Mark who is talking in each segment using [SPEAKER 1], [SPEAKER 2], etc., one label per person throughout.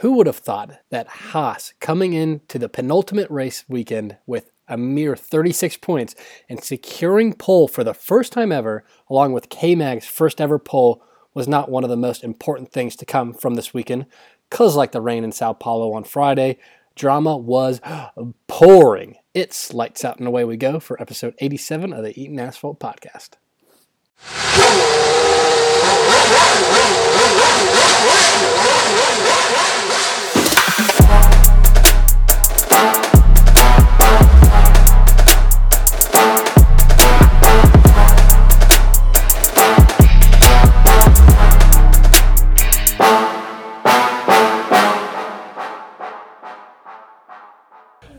[SPEAKER 1] Who would have thought that Haas coming into the penultimate race weekend with a mere 36 points and securing pole for the first time ever, along with K Mag's first ever pole, was not one of the most important things to come from this weekend? Because, like the rain in Sao Paulo on Friday, drama was pouring. It's lights out and away we go for episode 87 of the Eaton Asphalt podcast.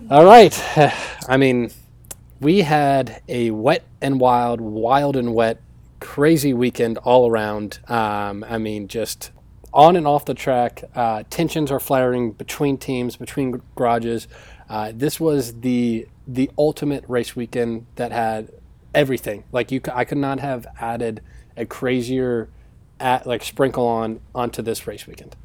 [SPEAKER 1] All right. I mean, we had a wet and wild, wild and wet, crazy weekend all around. Um, I mean, just on and off the track, uh, tensions are flaring between teams, between garages. Uh, this was the the ultimate race weekend that had everything. Like you, I could not have added a crazier, at, like sprinkle on onto this race weekend.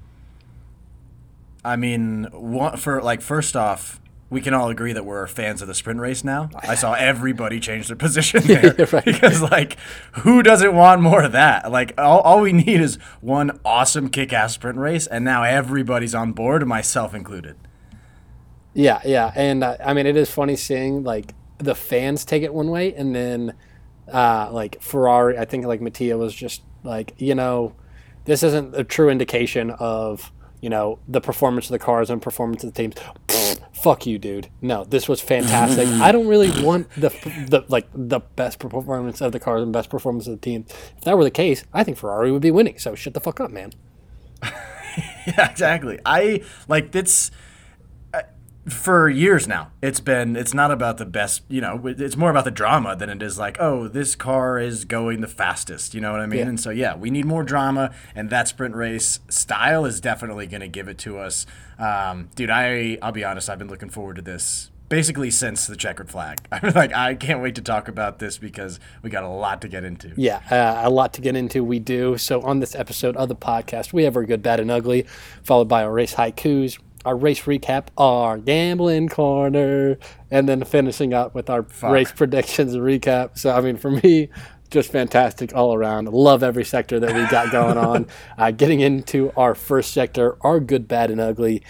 [SPEAKER 2] I mean, one, for like first off, we can all agree that we're fans of the sprint race now. I saw everybody change their position there right. because, like, who doesn't want more of that? Like, all, all we need is one awesome kick-ass sprint race, and now everybody's on board, myself included.
[SPEAKER 1] Yeah, yeah, and uh, I mean, it is funny seeing like the fans take it one way, and then uh, like Ferrari. I think like Mattia was just like, you know, this isn't a true indication of you know the performance of the cars and performance of the teams fuck you, dude. No, this was fantastic. I don't really want the the like the best performance of the cars and best performance of the team. If that were the case, I think Ferrari would be winning. So shut the fuck up, man.
[SPEAKER 2] yeah, exactly. I like it's for years now. It's been it's not about the best you know it's more about the drama than it is like oh this car is going the fastest you know what i mean? Yeah. and so yeah we need more drama and that sprint race style is definitely going to give it to us. Um, dude i i'll be honest i've been looking forward to this basically since the checkered flag. I'm like i can't wait to talk about this because we got a lot to get into.
[SPEAKER 1] Yeah uh, a lot to get into we do. So on this episode of the podcast we have our good bad and ugly followed by our race haikus our race recap, our gambling corner, and then finishing up with our Fuck. race predictions recap. So, I mean, for me, just fantastic all around. Love every sector that we got going on. Uh, getting into our first sector, our good, bad, and ugly.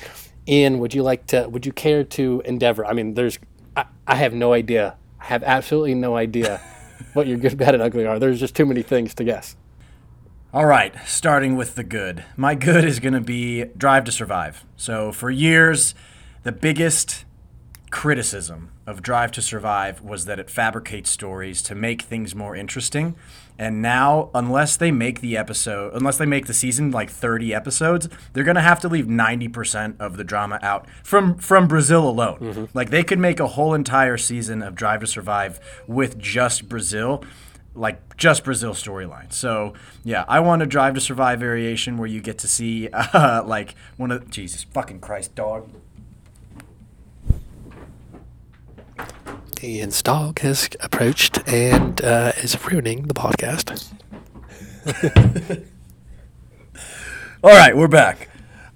[SPEAKER 1] Ian, would you like to? Would you care to endeavor? I mean, there's, I, I have no idea. I have absolutely no idea what your good, bad, and ugly are. There's just too many things to guess.
[SPEAKER 2] All right, starting with the good. My good is going to be Drive to Survive. So, for years, the biggest criticism of Drive to Survive was that it fabricates stories to make things more interesting. And now, unless they make the episode, unless they make the season like 30 episodes, they're going to have to leave 90% of the drama out from from Brazil alone. Mm-hmm. Like they could make a whole entire season of Drive to Survive with just Brazil like just Brazil storyline. So yeah, I want a Drive to Survive variation where you get to see uh, like one of Jesus fucking Christ dog.
[SPEAKER 1] Ian's dog has approached and uh, is ruining the podcast.
[SPEAKER 2] All right, we're back.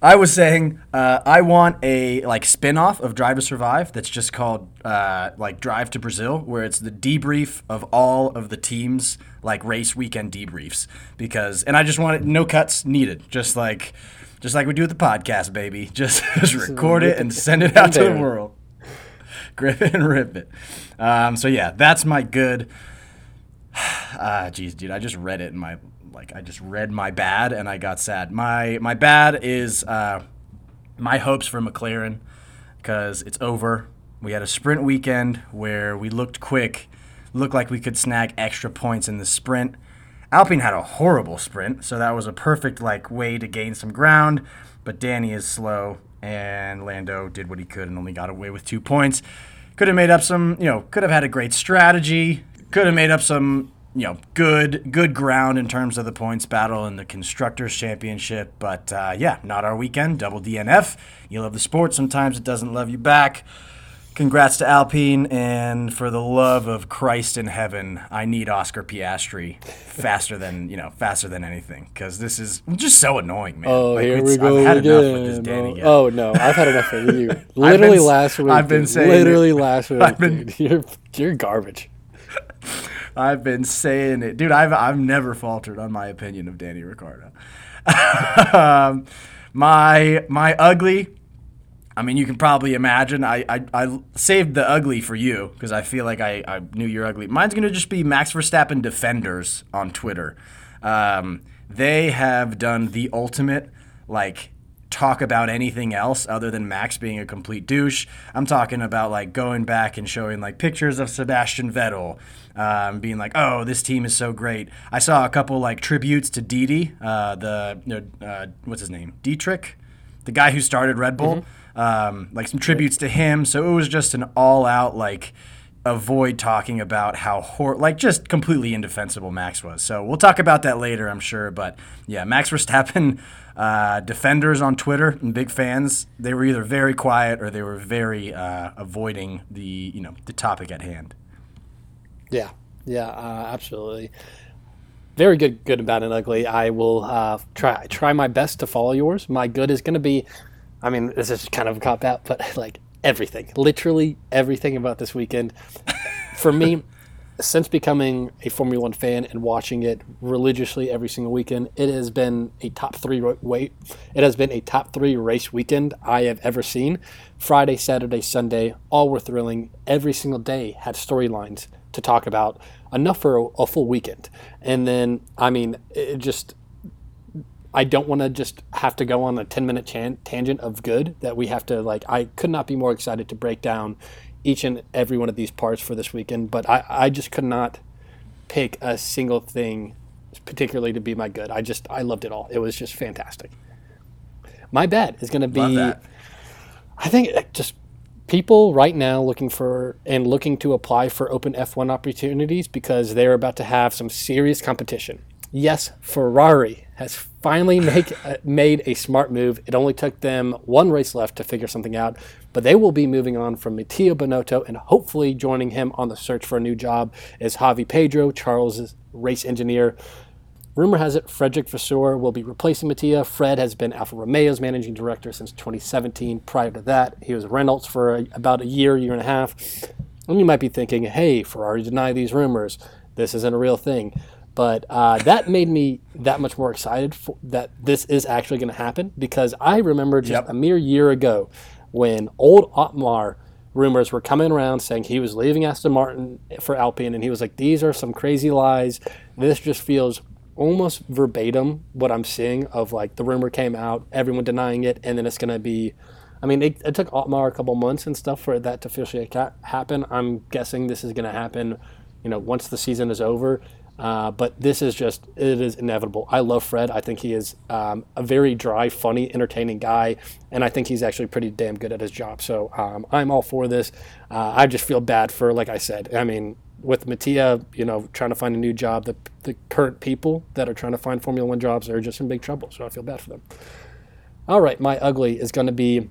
[SPEAKER 2] I was saying uh, I want a like spin-off of Drive to Survive that's just called uh, like Drive to Brazil, where it's the debrief of all of the teams like race weekend debriefs. Because and I just want it no cuts needed, just like just like we do with the podcast, baby. Just just record it and send it out to the world. Grip it and rip it. Um, so yeah, that's my good. Ah, jeez, dude, I just read it in my like I just read my bad and I got sad. My my bad is uh, my hopes for McLaren because it's over. We had a sprint weekend where we looked quick, looked like we could snag extra points in the sprint. Alpine had a horrible sprint, so that was a perfect like way to gain some ground. But Danny is slow, and Lando did what he could and only got away with two points. Could have made up some, you know, could have had a great strategy. Could have made up some you know, good good ground in terms of the points battle in the constructors championship. But uh, yeah, not our weekend. Double DNF. You love the sport. Sometimes it doesn't love you back. Congrats to Alpine, and for the love of Christ in heaven, I need Oscar Piastri faster than you know, faster than anything, because this is just so annoying, man.
[SPEAKER 1] Oh,
[SPEAKER 2] Like,
[SPEAKER 1] here we go
[SPEAKER 2] I've had
[SPEAKER 1] again.
[SPEAKER 2] enough with this Danny
[SPEAKER 1] oh, oh, no, I've had enough of you. Literally
[SPEAKER 2] s-
[SPEAKER 1] last week.
[SPEAKER 2] I've been
[SPEAKER 1] dude.
[SPEAKER 2] saying
[SPEAKER 1] Literally
[SPEAKER 2] it.
[SPEAKER 1] last week.
[SPEAKER 2] Been-
[SPEAKER 1] dude. You're you're garbage.
[SPEAKER 2] I've been saying it, dude. I've I've never faltered on my opinion of Danny Ricciardo. um, my my ugly. I mean, you can probably imagine. I I, I saved the ugly for you because I feel like I, I knew you're ugly. Mine's gonna just be Max Verstappen defenders on Twitter. Um, they have done the ultimate like talk about anything else other than Max being a complete douche. I'm talking about like going back and showing like pictures of Sebastian Vettel, um, being like, "Oh, this team is so great." I saw a couple like tributes to Didi, uh, the uh, what's his name, Dietrich, the guy who started Red Bull. Um, like some tributes to him. So it was just an all-out like avoid talking about how hor- like just completely indefensible Max was. So we'll talk about that later, I'm sure. But yeah, Max Verstappen uh, defenders on Twitter and big fans. They were either very quiet or they were very uh, avoiding the you know the topic at hand.
[SPEAKER 1] Yeah, yeah, uh, absolutely. Very good, good and bad and ugly. I will uh, try try my best to follow yours. My good is going to be, I mean, this is kind of a cop out, but like everything, literally everything about this weekend. For me, since becoming a Formula One fan and watching it religiously every single weekend, it has been a top three wait. It has been a top three race weekend I have ever seen. Friday, Saturday, Sunday, all were thrilling. Every single day had storylines to talk about, enough for a, a full weekend. And then, I mean, it just I don't want to just have to go on a 10 minute chan- tangent of good that we have to like. I could not be more excited to break down each and every one of these parts for this weekend, but I, I just could not pick a single thing particularly to be my good. I just, I loved it all. It was just fantastic. My bet is going to be. I think uh, just people right now looking for and looking to apply for open F1 opportunities because they're about to have some serious competition. Yes, Ferrari has finally make, uh, made a smart move. It only took them one race left to figure something out, but they will be moving on from Matteo Binotto and hopefully joining him on the search for a new job is Javi Pedro, Charles' race engineer. Rumor has it Frederick Vasseur will be replacing Mattia. Fred has been Alfa Romeo's managing director since 2017. Prior to that, he was Reynolds for a, about a year, year and a half. And you might be thinking, hey, Ferrari deny these rumors. This isn't a real thing. But uh, that made me that much more excited for, that this is actually going to happen because I remember just
[SPEAKER 2] Yep.
[SPEAKER 1] a mere year ago when old Otmar rumors were coming around saying he was leaving Aston Martin for Alpine, and he was like, "These are some crazy lies. This just feels almost verbatim what I'm seeing of like the rumor came out, everyone denying it, and then it's gonna be." I mean, it, it took Otmar a couple months and stuff for that to officially ca- happen. I'm guessing this is gonna happen, you know, once the season is over. Uh, but this is just, it is inevitable. I love Fred. I think he is um, a very dry, funny, entertaining guy. And I think he's actually pretty damn good at his job. So um, I'm all for this. Uh, I just feel bad for, like I said, I mean, with Mattia, you know, trying to find a new job, the, the current people that are trying to find Formula One jobs are just in big trouble. So I feel bad for them. All right, my ugly is going to be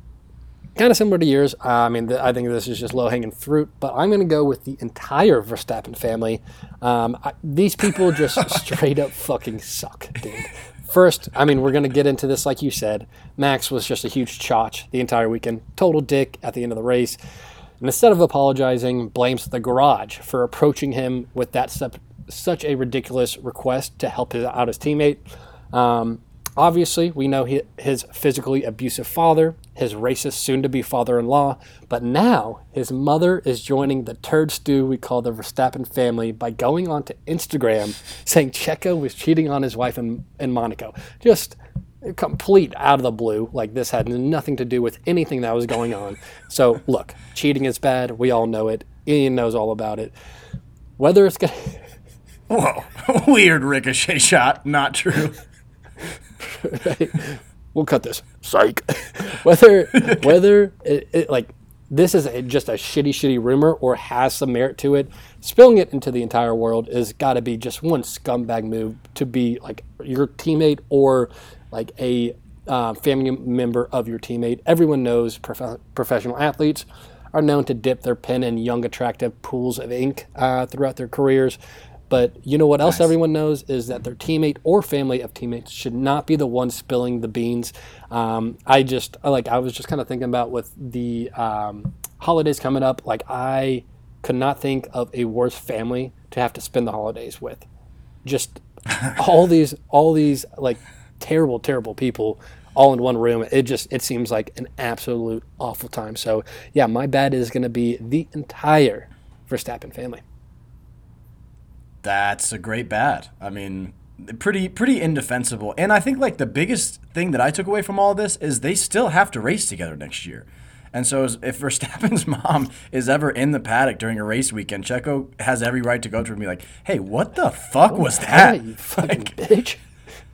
[SPEAKER 1] kind of similar to yours. Uh, I mean, th- I think this is just low hanging fruit, but I'm going to go with the entire Verstappen family. Um, I, these people just straight up fucking suck, dude. First, I mean, we're going to get into this like you said. Max was just a huge chotch the entire weekend, total dick at the end of the race. And instead of apologizing, blames the garage for approaching him with that such a ridiculous request to help his, out his teammate. Um, Obviously, we know hi- his physically abusive father, his racist soon to be father in law, but now his mother is joining the turd stew we call the Verstappen family by going onto Instagram saying Checo was cheating on his wife in, in Monaco. Just complete out of the blue. Like this had nothing to do with anything that was going on. So, look, cheating is bad. We all know it. Ian knows all about it. Whether it's going to.
[SPEAKER 2] Whoa, weird ricochet shot. Not true.
[SPEAKER 1] we'll cut this. Psych. whether whether it, it, like this is a, just a shitty, shitty rumor or has some merit to it, spilling it into the entire world is got to be just one scumbag move to be like your teammate or like a uh, family member of your teammate. Everyone knows prof- professional athletes are known to dip their pen in young, attractive pools of ink uh, throughout their careers. But you know what else everyone knows is that their teammate or family of teammates should not be the one spilling the beans. Um, I just like I was just kind of thinking about with the um, holidays coming up. Like I could not think of a worse family to have to spend the holidays with. Just all these all these like terrible terrible people all in one room. It just it seems like an absolute awful time. So yeah, my bad is going to be the entire Verstappen family.
[SPEAKER 2] That's a great bad. I mean, pretty pretty indefensible. And I think like the biggest thing that I took away from all this is they still have to race together next year. And so if Verstappen's mom is ever in the paddock during a race weekend, Checo has every right to go to her and be like, "Hey, what the fuck oh, was that?
[SPEAKER 1] You fucking bitch!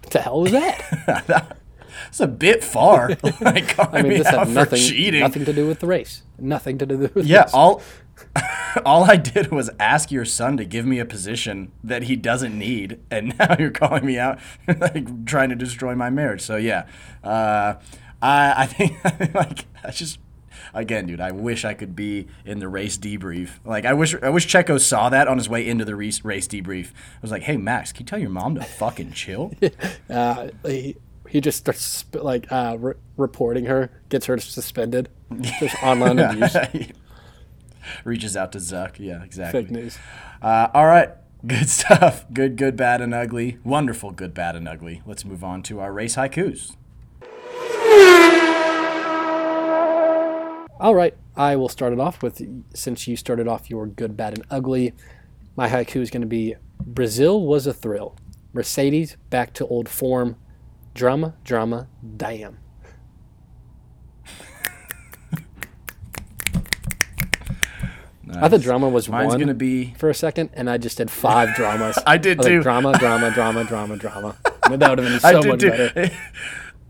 [SPEAKER 1] What the hell was that?
[SPEAKER 2] It's a bit far. like,
[SPEAKER 1] I mean, this had nothing nothing to do with the race. Nothing to do with
[SPEAKER 2] Yeah,
[SPEAKER 1] this.
[SPEAKER 2] all all I did was ask your son to give me a position that he doesn't need, and now you're calling me out, like trying to destroy my marriage. So yeah, uh, I I think like I just again, dude, I wish I could be in the race debrief. Like I wish I wish Checo saw that on his way into the race race debrief. I was like, hey Max, can you tell your mom to fucking chill?
[SPEAKER 1] Uh, he, he just starts like uh, re- reporting her, gets her suspended. Just online abuse,
[SPEAKER 2] Reaches out to Zuck. Yeah, exactly.
[SPEAKER 1] fake news.
[SPEAKER 2] Uh, all right. Good stuff. Good, good, bad, and ugly. Wonderful, good, bad, and ugly. Let's move on to our race haikus.
[SPEAKER 1] All right, I will start it off with since you started off your good, bad, and ugly. My haiku is going to be Brazil was a thrill. Mercedes back to old form. Drama, drama, damn. I thought drama was
[SPEAKER 2] Mine's
[SPEAKER 1] one
[SPEAKER 2] gonna be.
[SPEAKER 1] for a second, and I just did five dramas.
[SPEAKER 2] I did
[SPEAKER 1] like,
[SPEAKER 2] too.
[SPEAKER 1] drama, drama, drama, drama, drama. that would have been
[SPEAKER 2] I
[SPEAKER 1] so
[SPEAKER 2] did
[SPEAKER 1] much
[SPEAKER 2] too.
[SPEAKER 1] better.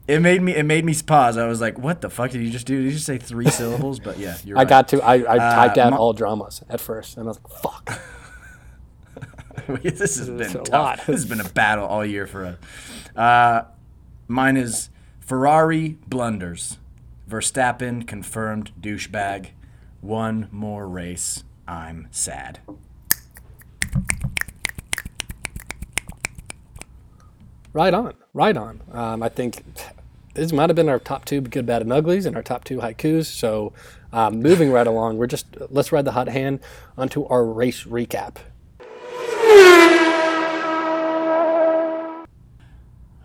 [SPEAKER 2] It made me. It made me pause. I was like, "What the fuck did you just do? Did you just say three syllables?" But yeah, you're
[SPEAKER 1] I
[SPEAKER 2] right.
[SPEAKER 1] got to. I, I typed out
[SPEAKER 2] my-
[SPEAKER 1] all dramas at first, and I was like, "Fuck."
[SPEAKER 2] this has been
[SPEAKER 1] a
[SPEAKER 2] tough.
[SPEAKER 1] lot.
[SPEAKER 2] This has been a battle all year for us. Uh, mine is Ferrari blunders. Verstappen confirmed douchebag. One more race. I'm sad.
[SPEAKER 1] Right on, right on. Um, I think this might have been our top two good, bad, and uglies, and our top two haikus. So, um, moving right along, we're just let's ride the hot hand onto our race recap.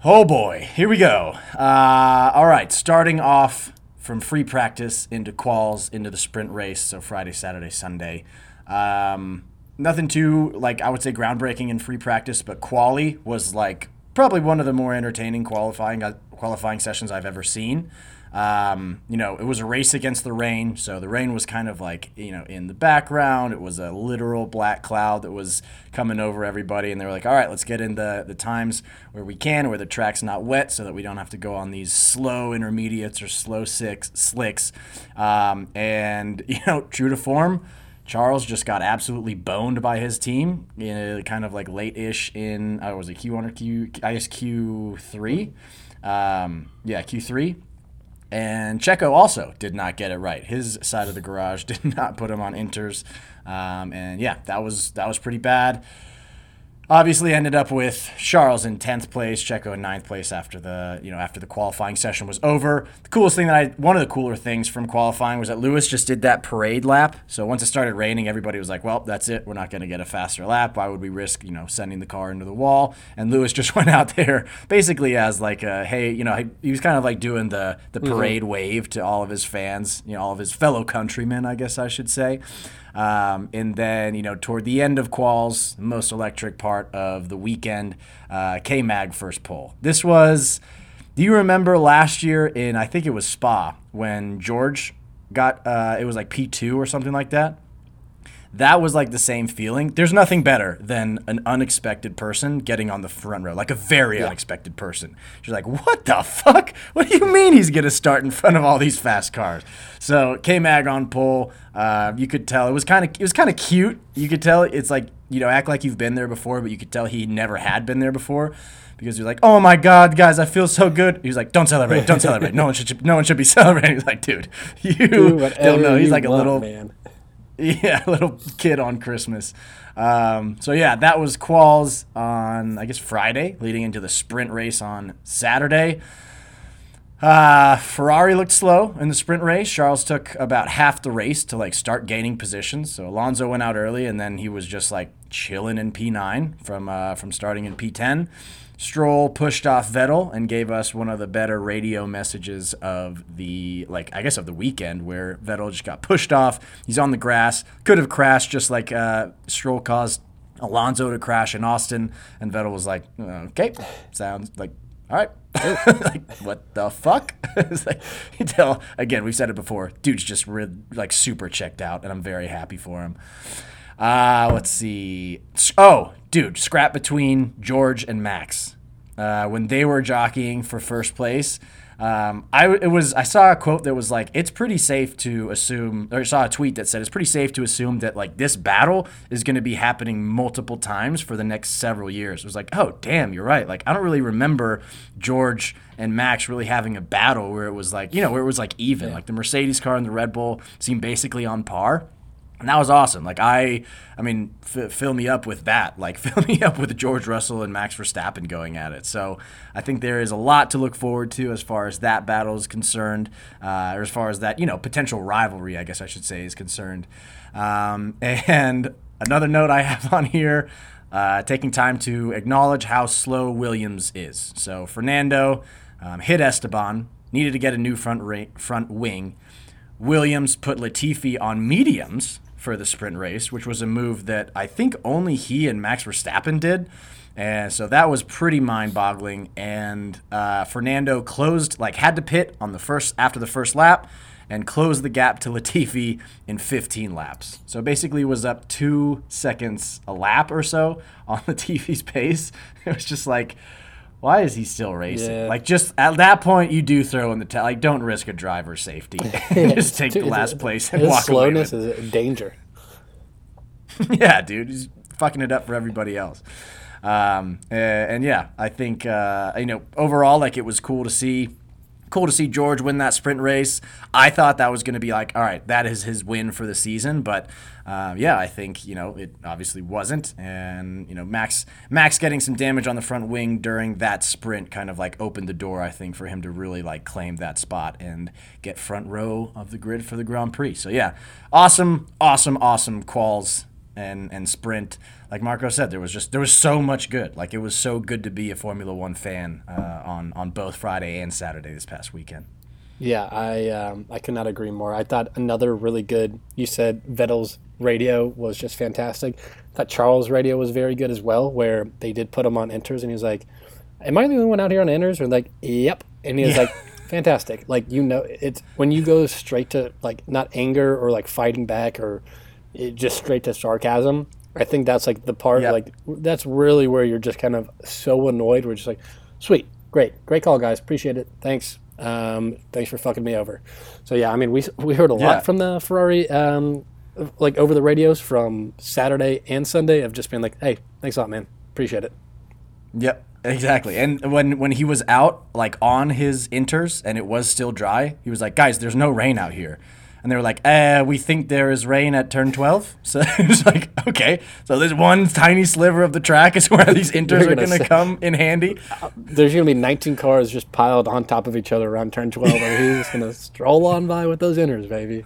[SPEAKER 2] Oh boy, here we go. Uh, all right, starting off from free practice into quals into the sprint race. So Friday, Saturday, Sunday. Um, nothing too like I would say groundbreaking in free practice, but quali was like probably one of the more entertaining qualifying uh, qualifying sessions I've ever seen. Um, you know, it was a race against the rain, so the rain was kind of like you know in the background. It was a literal black cloud that was coming over everybody, and they were like, "All right, let's get in the the times where we can, where the track's not wet, so that we don't have to go on these slow intermediates or slow six slicks." Um, and you know, true to form, Charles just got absolutely boned by his team in kind of like late-ish in uh, was it Q1 or Q I guess Q3. Um, yeah, Q3. And Checo also did not get it right. His side of the garage did not put him on inters, um, and yeah, that was that was pretty bad. Obviously, ended up with Charles in tenth place, Checo in ninth place after the you know after the qualifying session was over. The coolest thing that I one of the cooler things from qualifying was that Lewis just did that parade lap. So once it started raining, everybody was like, "Well, that's it. We're not going to get a faster lap. Why would we risk you know sending the car into the wall?" And Lewis just went out there basically as like, a, "Hey, you know," he, he was kind of like doing the the mm-hmm. parade wave to all of his fans, you know, all of his fellow countrymen, I guess I should say. Um, and then, you know, toward the end of quals, most electric part of the weekend, uh, K Mag first pole. This was, do you remember last year in, I think it was Spa, when George got, uh, it was like P2 or something like that? That was like the same feeling. There's nothing better than an unexpected person getting on the front row, like a very unexpected person. She's like, "What the fuck? What do you mean he's gonna start in front of all these fast cars?" So K Mag on pole. Uh, you could tell it was kind of it was kind of cute. You could tell it's like you know, act like you've been there before, but you could tell he never had been there before because you're like, oh my god, guys, I feel so good. He's like, don't celebrate, don't celebrate. No one should, no one should be celebrating. He's like, dude, you
[SPEAKER 1] Do
[SPEAKER 2] don't know. He's like a little,
[SPEAKER 1] man.
[SPEAKER 2] yeah, little kid on Christmas. Um, so yeah, that was quals on I guess Friday, leading into the sprint race on Saturday. Uh, Ferrari looked slow in the sprint race. Charles took about half the race to like start gaining positions. So Alonso went out early, and then he was just like chilling in P9 from uh, from starting in P10. Stroll pushed off Vettel and gave us one of the better radio messages of the like I guess of the weekend where Vettel just got pushed off. He's on the grass, could have crashed just like uh, Stroll caused Alonso to crash in Austin, and Vettel was like, "Okay, sounds like all right." like what the fuck? it's like you tell again. We've said it before. Dude's just like super checked out, and I'm very happy for him. Uh, let's see. Oh, dude, scrap between George and Max uh, when they were jockeying for first place. Um, I it was I saw a quote that was like it's pretty safe to assume or I saw a tweet that said it's pretty safe to assume that like this battle is going to be happening multiple times for the next several years. It was like oh damn you're right like I don't really remember George and Max really having a battle where it was like you know where it was like even like the Mercedes car and the Red Bull seemed basically on par. And that was awesome. Like I, I mean, f- fill me up with that. Like fill me up with George Russell and Max Verstappen going at it. So I think there is a lot to look forward to as far as that battle is concerned, uh, or as far as that you know potential rivalry, I guess I should say, is concerned. Um, and another note I have on here, uh, taking time to acknowledge how slow Williams is. So Fernando um, hit Esteban, needed to get a new front ra- front wing. Williams put Latifi on mediums for the sprint race, which was a move that I think only he and Max Verstappen did. And so that was pretty mind-boggling. And uh, Fernando closed, like, had to pit on the first after the first lap, and closed the gap to Latifi in 15 laps. So basically, was up two seconds a lap or so on Latifi's pace. It was just like, why is he still racing?
[SPEAKER 1] Yeah.
[SPEAKER 2] Like, just at that point, you do throw in the towel. Like, don't risk a driver's safety. just take the last
[SPEAKER 1] his-
[SPEAKER 2] place and walk away.
[SPEAKER 1] slowness
[SPEAKER 2] with it.
[SPEAKER 1] is a danger.
[SPEAKER 2] yeah, dude, he's fucking it up for everybody else. Um, uh, and yeah, I think uh, you know overall, like it was cool to see. Cool to see George win that sprint race. I thought that was going to be like, all right, that is his win for the season. But uh, yeah, I think you know it obviously wasn't, and you know Max Max getting some damage on the front wing during that sprint kind of like opened the door, I think, for him to really like claim that spot and get front row of the grid for the Grand Prix. So yeah, awesome, awesome, awesome quals and and sprint. Like Marco said, there was just there was so much good. Like it was so good to be a Formula One fan uh, on on both Friday and Saturday this past weekend.
[SPEAKER 1] Yeah, I um, I could not agree more. I thought another really good. You said Vettel's radio was just fantastic. I thought Charles' radio was very good as well, where they did put him on inters, and he was like, "Am I the only one out here on inters?" Or like, "Yep," and he was
[SPEAKER 2] Yeah.
[SPEAKER 1] like, "Fantastic!" Like you know, it's when you go straight to like not anger or like fighting back or it, just straight to sarcasm. I think that's like the part
[SPEAKER 2] Yep.
[SPEAKER 1] like that's really where you're just kind of so annoyed. We're just like, "Sweet, great, great call, guys. Appreciate it. Thanks." Um, thanks for fucking me over. So yeah, I mean, we we heard a
[SPEAKER 2] Yeah.
[SPEAKER 1] lot from the Ferrari, um, like over the radios from Saturday and Sunday of just being like, "Hey, thanks a lot, man. Appreciate it."
[SPEAKER 2] Yep, exactly. And when when he was out like on his inters and it was still dry, he was like, "Guys, there's no rain out here." And they were like, uh, we think there is rain at turn 12. So it was like, okay. So there's one tiny sliver of the track is where these inters are
[SPEAKER 1] gonna
[SPEAKER 2] going to come in handy.
[SPEAKER 1] There's gonna be 19 cars just piled on top of each other around turn 12, and he's just gonna stroll on by with those inters, baby.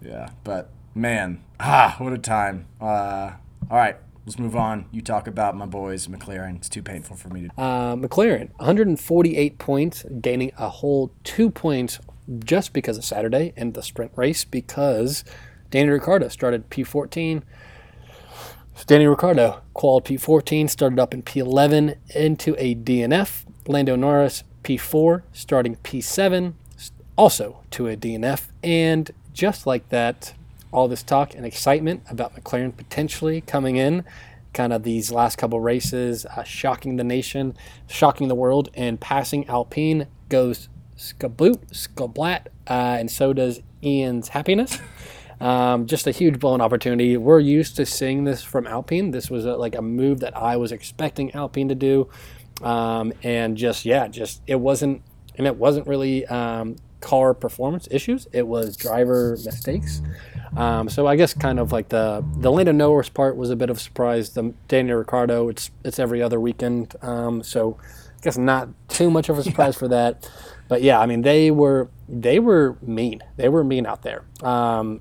[SPEAKER 2] Yeah, but man, ah, what a time. Uh, all right, let's move on. You talk about my boys, McLaren. It's too painful for me to.
[SPEAKER 1] Uh, McLaren, 148 points, gaining a whole two points just because of Saturday and the sprint race because Danny Ricciardo started P14. So Danny Ricciardo qualified P14, started up in P11 into a DNF. Lando Norris P4, starting P7, also to a DNF. And just like that, all this talk and excitement about McLaren potentially coming in, kind of these last couple races, uh, shocking the nation, shocking the world, and passing Alpine goes skabloot, skablat, uh, and so does Ian's happiness. Um, just a huge blown opportunity. We're used to seeing this from Alpine. This was a, like a move that I was expecting Alpine to do, um, and just yeah, just it wasn't, and it wasn't really um, car performance issues. It was driver mistakes. Um, so I guess kind of like the the Lando Norris part was a bit of a surprise. The Daniel Ricciardo, it's it's every other weekend. Um, so I guess not too much of a surprise for that. But yeah, I mean they were they were mean. They were mean out there. Um,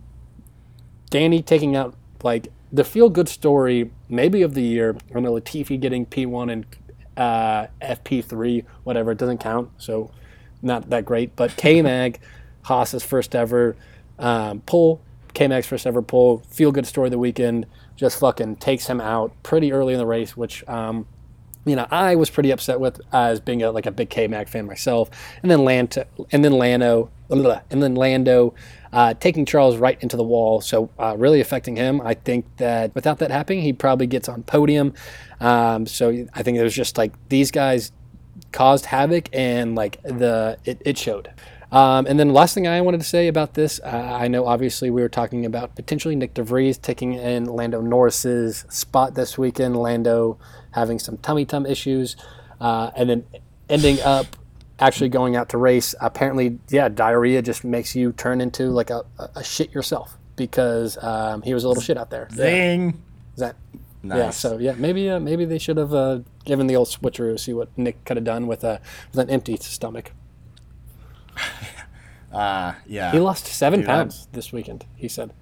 [SPEAKER 1] Danny taking out like the feel good story maybe of the year. I know Latifi getting P1 and uh, FP3, whatever. It doesn't count, so not that great. But K Mag, Haas's first ever um, pole, K Mag's first ever pole, feel good story of the weekend. Just fucking takes him out pretty early in the race, which um, you know I was pretty upset with as being a, like a big K Mag fan myself. And then Land and then Lando, and then Lando uh, taking Charles right into the wall. So uh, really affecting him. I think that without that happening, he probably gets on podium. Um, so I think it was just like these guys caused havoc and like the it, it showed. Um, and then last thing I wanted to say about this, uh, I know obviously we were talking about potentially Nyck de Vries taking in Lando Norris's spot this weekend. Lando having some tummy tum issues, uh, and then ending up actually going out to race. Apparently, yeah, diarrhea just makes you turn into like a, a shit yourself because um, he was a little shit out there.
[SPEAKER 2] Zing.
[SPEAKER 1] Yeah. Is that
[SPEAKER 2] Nice.
[SPEAKER 1] yeah, so yeah, maybe uh, maybe they should have uh, given the old switcheroo, see what Nyck could have done with a with an empty stomach.
[SPEAKER 2] Uh, yeah.
[SPEAKER 1] He lost seven
[SPEAKER 2] Dude,
[SPEAKER 1] pounds this weekend. He said.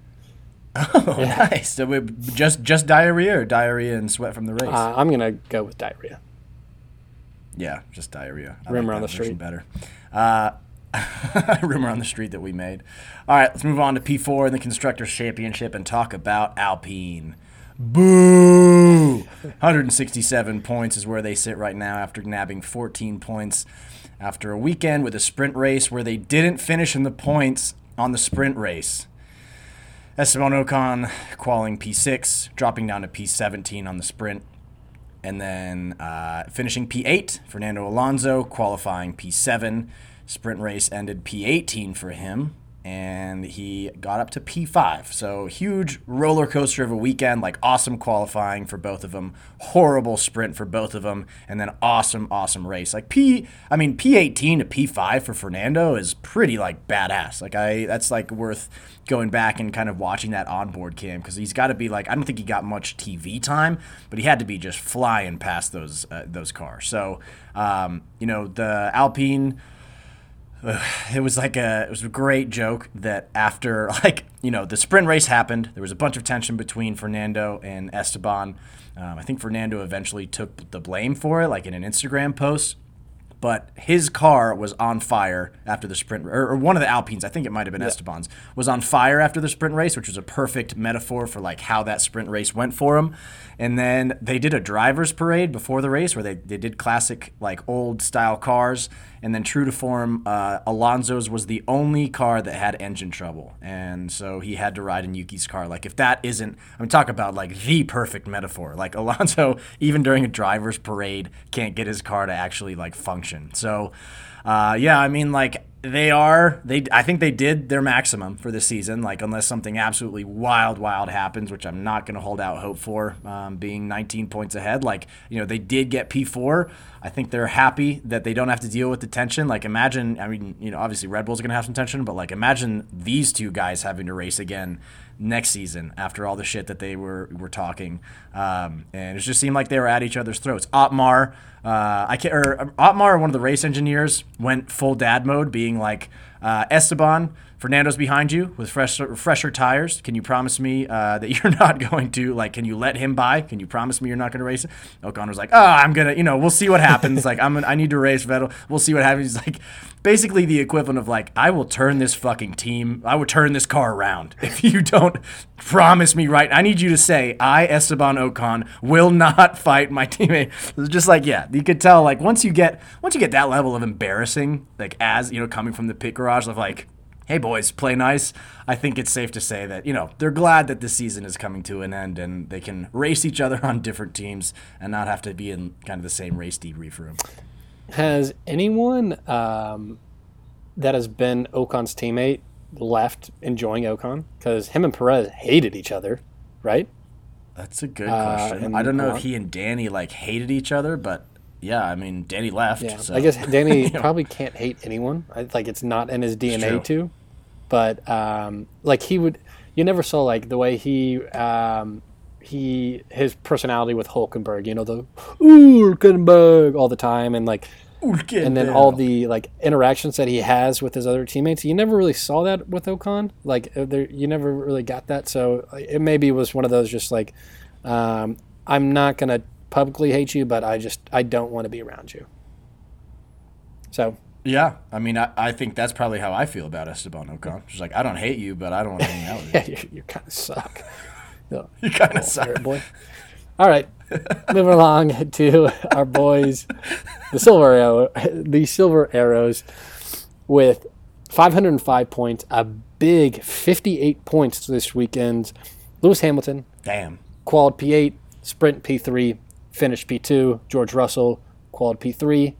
[SPEAKER 2] Oh, nice. So we just just diarrhea or diarrhea and sweat from the race.
[SPEAKER 1] Uh, I'm gonna go with diarrhea.
[SPEAKER 2] yeah, just diarrhea. I
[SPEAKER 1] Rumor
[SPEAKER 2] like
[SPEAKER 1] on the street.
[SPEAKER 2] Better. Uh, rumor on the street that we made. All right, let's move on to P4 in the Constructors' Championship and talk about Alpine. Boo! 167 points is where they sit right now after nabbing 14 points after a weekend with a sprint race where they didn't finish in the points on the sprint race. Esteban Ocon qualing P6, dropping down to P17 on the sprint, and then uh, finishing P8, Fernando Alonso qualifying P7. Sprint race ended P18 for him, and he got up to P5. So huge roller coaster of a weekend, like awesome qualifying for both of them, horrible sprint for both of them, and then awesome, awesome race. Like P, I mean P18 to P5 for Fernando is pretty like badass. Like I, that's like worth going back and kind of watching that onboard cam because he's got to be like I don't think he got much TV time, but he had to be just flying past those uh, those cars. So um, you know the Alpine it was like a it was a great joke that after like you know the sprint race happened there was a bunch of tension between fernando and esteban. Um, i think fernando eventually took the blame for it like in an instagram post but his car was on fire after the sprint or, or one of the alpines i think it might have been esteban's was on fire after the sprint race which was a perfect metaphor for like how that sprint race went for him. And then they did a drivers parade before the race where they, they did classic like old style cars. And then true to form uh, alonso's was the only car that had engine trouble. And so he had to ride in yuki's car. Like if that isn't i'm talking about like the perfect metaphor. Like alonso even during a drivers parade can't get his car to actually like function so uh, yeah i mean like they are they i think they did their maximum for this season like unless something absolutely wild wild happens which i'm not going to hold out hope for um, being 19 points ahead like you know they did get p4 i think they're happy that they don't have to deal with the tension like imagine i mean you know obviously red bull's going to have some tension but like imagine these two guys having to race again next season after all the shit that they were were talking. Um, and it just seemed like they were at each other's throats. Otmar uh, I can't, or Otmar, one of the race engineers, went full dad mode, being like, uh, Esteban, Fernando's behind you with fresh, fresher tires. Can you promise me uh, that you're not going to like? Can you let him by? Can you promise me you're not going to race it? Ocon was like, "Oh, I'm gonna, you know, we'll see what happens. like, I'm, I need to race Vettel. We'll see what happens." He's like, basically the equivalent of like, "I will turn this fucking team. I will turn this car around if you don't promise me right. I need you to say, I Esteban Ocon will not fight my teammate." It's just like, yeah, you could tell like once you get once you get that level of embarrassing, like as you know, coming from the pit garage of like hey boys, play nice. I think it's safe to say that, you know, they're glad that this season is coming to an end and they can race each other on different teams and not have to be in kind of the same race debrief room.
[SPEAKER 1] Has anyone um, that has been Ocon's teammate left enjoying Ocon because him and Perez hated each other, right?
[SPEAKER 2] That's a good
[SPEAKER 1] Uh,
[SPEAKER 2] question. I don't know if he and Danny like hated each other, but yeah, I mean, Danny left.
[SPEAKER 1] Yeah,
[SPEAKER 2] so.
[SPEAKER 1] I guess Danny probably can't hate anyone. I, like it's not in his DNA to. But um, like he would, you never saw like the way he um, he his personality with Hulkenberg. You know the Hulkenberg all the time and like and then all the like interactions that he has with his other teammates. You never really saw that with Ocon. Like uh, there, you never really got that. So uh, it maybe was one of those just like um, I'm not gonna publicly hate you, but I just I don't want to be around you. So
[SPEAKER 2] Yeah, I mean, I, I think that's probably how I feel about Esteban Ocon. She's like, I don't hate you, but I don't want to hang out with you.
[SPEAKER 1] yeah, you, you kind of suck. No,
[SPEAKER 2] You kind of
[SPEAKER 1] little
[SPEAKER 2] suck.
[SPEAKER 1] boy. All right, moving along to our boys, the silver arrow, the silver arrows, with 505 points, a big 58 points this weekend. Lewis Hamilton,
[SPEAKER 2] Damn.
[SPEAKER 1] qualified P8, sprint P3, finished P2. George Russell, qualified P3,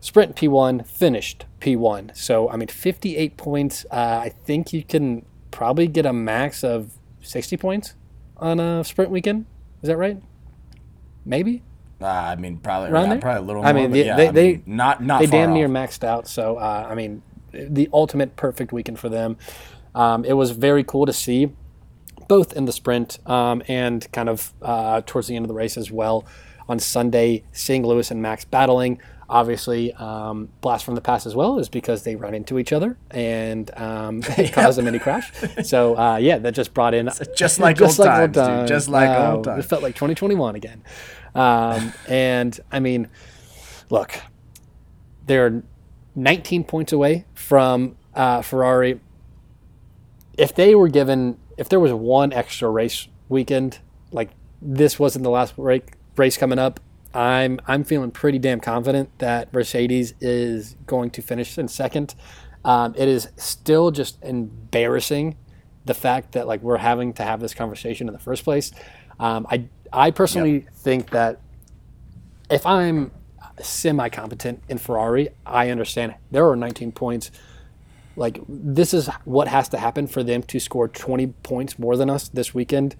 [SPEAKER 1] sprint P1, finished P1. So, I mean, 58 points. Uh, I think you can probably get a max of 60 points on a sprint weekend. Is that right? Maybe.
[SPEAKER 2] Uh, I mean, probably
[SPEAKER 1] Around there?
[SPEAKER 2] probably a little
[SPEAKER 1] I
[SPEAKER 2] more.
[SPEAKER 1] mean, they-
[SPEAKER 2] yeah,
[SPEAKER 1] they-
[SPEAKER 2] I
[SPEAKER 1] they-
[SPEAKER 2] mean, not not
[SPEAKER 1] they damn near maxed out. So, uh, I mean, the ultimate perfect weekend for them. Um, it was very cool to see, both in the sprint um, and kind of uh, towards the end of the race as well. On Sunday, seeing Lewis and Max battling, obviously, um, blast from the past as well, is because they run into each other and um, it caused a mini crash. So, uh, yeah, that just brought in
[SPEAKER 2] Just like old times, dude. Just like old
[SPEAKER 1] Uh,
[SPEAKER 2] times.
[SPEAKER 1] It felt like 2021 again. Um, and I mean, look, they're 19 points away from uh, Ferrari. If they were given, if there was one extra race weekend, like this wasn't the last ra- race coming up, I'm I'm feeling pretty damn confident that Mercedes is going to finish in second. Um, it is still just embarrassing the fact that like we're having to have this conversation in the first place. Um, I I personally think that if I'm semi competent in Ferrari, I understand there are 19 points. Like this is what has to happen for them to score 20 points more than us this weekend.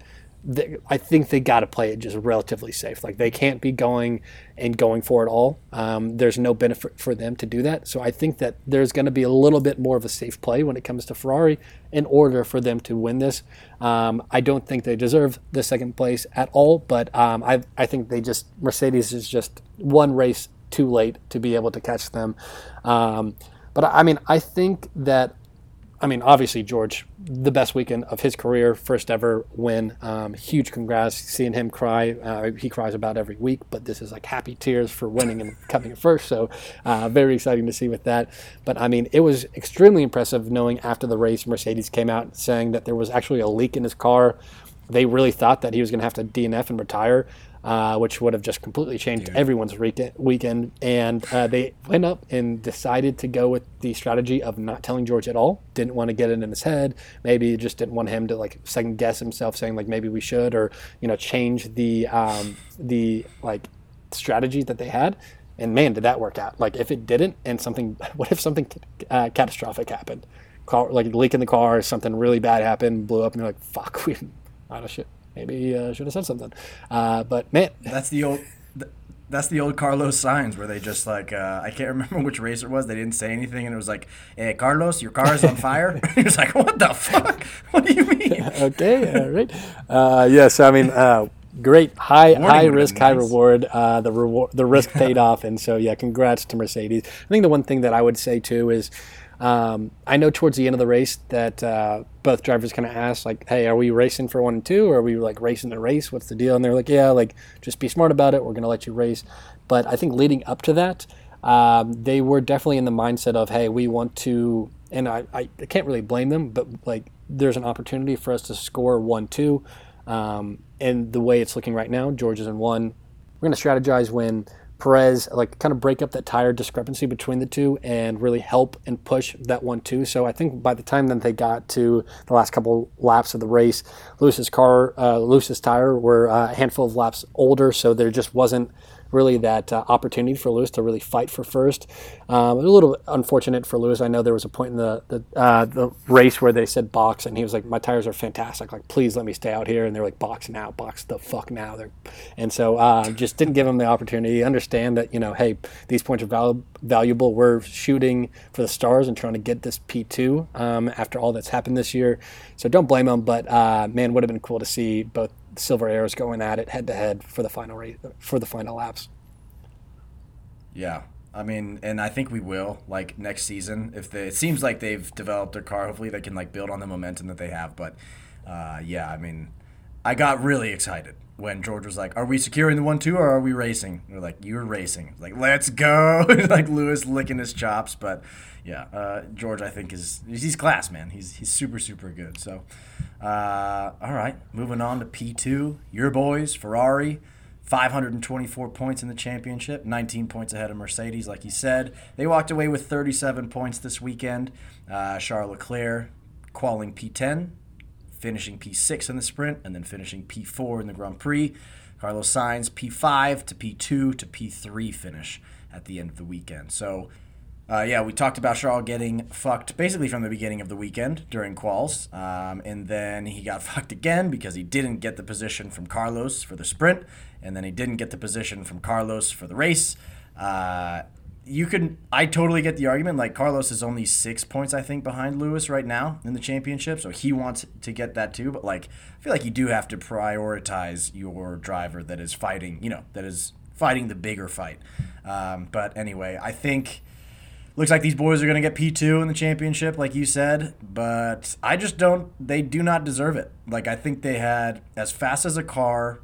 [SPEAKER 1] I think they got to play it just relatively safe. Like they can't be going and going for it all. Um, there's no benefit for them to do that. So I think that there's going to be a little bit more of a safe play when it comes to Ferrari in order for them to win this. Um, I don't think they deserve the second place at all, but um, I I think they just Mercedes is just one race too late to be able to catch them. Um, but I mean, I think that, I mean, obviously George, the best weekend of his career, first ever win. Um, huge congrats, seeing him cry. Uh, he cries about every week, but this is like happy tears for winning and coming first. So uh, very exciting to see with that. But I mean, it was extremely impressive knowing after the race, Mercedes came out saying that there was actually a leak in his car. They really thought that he was going to have to DNF and retire uh, which would have just completely changed everyone's weekend. weekend. And uh, they went up and decided to go with the strategy of not telling George at all. Didn't want to get it in his head. Maybe just didn't want him to like second guess himself, saying like maybe we should, or you know, change the um, the like strategy that they had. And man, did that work out? Like if it didn't, and something, what if something uh, catastrophic happened? Car, like leak in the car, something really bad happened, blew up, and you're like, fuck, we out of shit maybe uh, should have said something. Uh, but man,
[SPEAKER 2] That's the old. That's the old Carlos Sainz where they just like uh, I can't remember which race it was. They didn't say anything, and it was like, "Hey, Carlos, your car is on fire." he was like, "What the fuck? What do you mean?"
[SPEAKER 1] okay, all right. Uh, yes, I mean, uh, great high
[SPEAKER 2] Warning
[SPEAKER 1] high risk,
[SPEAKER 2] been
[SPEAKER 1] high reward. Uh, the reward, the risk paid off, and so yeah, congrats to Mercedes. I think the one thing that I would say too is. Um, I know towards the end of the race that uh, both drivers kind of asked, like, "Hey, are we racing for one and two, or are we like racing the race? What's the deal?" And they're like, "Yeah, like just be smart about it. We're gonna let you race." But I think leading up to that, um, they were definitely in the mindset of, "Hey, we want to," and I, I can't really blame them, but like there's an opportunity for us to score one two, um, and the way it's looking right now, George is in one. We're gonna strategize when Perez like kind of break up that tire discrepancy between the two and really help and push that one too. So I think by the time that they got to the last couple laps of the race, Lewis's car, uh, Lewis's tire were uh, a handful of laps older, so there just wasn't really that uh, opportunity for Lewis to really fight for first. Um, a little unfortunate for Lewis. I know there was a point in the the, uh, the race where they said box, and he was like, "My tires are fantastic. Like, please let me stay out here." And they're like, "Box now, box the fuck now." They're, and so uh, just didn't give him the opportunity. Understand that you know, hey, these points are val- valuable. We're shooting for the stars and trying to get this P two um, after all that's happened this year. So don't blame him. But uh, man, would have been cool to see both silver arrows going at it head to head for the final race, for the final laps.
[SPEAKER 2] Yeah. I mean, and I think we will like next season. If it seems like they've developed their car, hopefully they can like build on the momentum that they have. But uh, yeah, I mean, I got really excited when George was like, "Are we securing the one two or are we racing?" We're like, "You're racing." Like, let's go! like Lewis licking his chops, but yeah, uh, George I think is he's class, man. He's he's super super good. So, uh, all right, moving on to P two, your boys Ferrari. 524 points in the championship, 19 points ahead of Mercedes, like you said. They walked away with 37 points this weekend. Uh, Charles Leclerc qualing P10, finishing P6 in the sprint, and then finishing P4 in the Grand Prix. Carlos Sainz P5 to P2 to P3 finish at the end of the weekend. So uh, yeah, we talked about Charles getting fucked basically from the beginning of the weekend during quals, um, and then he got fucked again because he didn't get the position from Carlos for the sprint, and then he didn't get the position from Carlos for the race. Uh, you can, I totally get the argument. Like Carlos is only six points, I think, behind Lewis right now in the championship, so he wants to get that too. But like, I feel like you do have to prioritize your driver that is fighting, you know, that is fighting the bigger fight. Um, but anyway, I think looks like these boys are going to get P2 in the championship, like you said, but I just don't, they do not deserve it. Like, I think they had as fast as a car,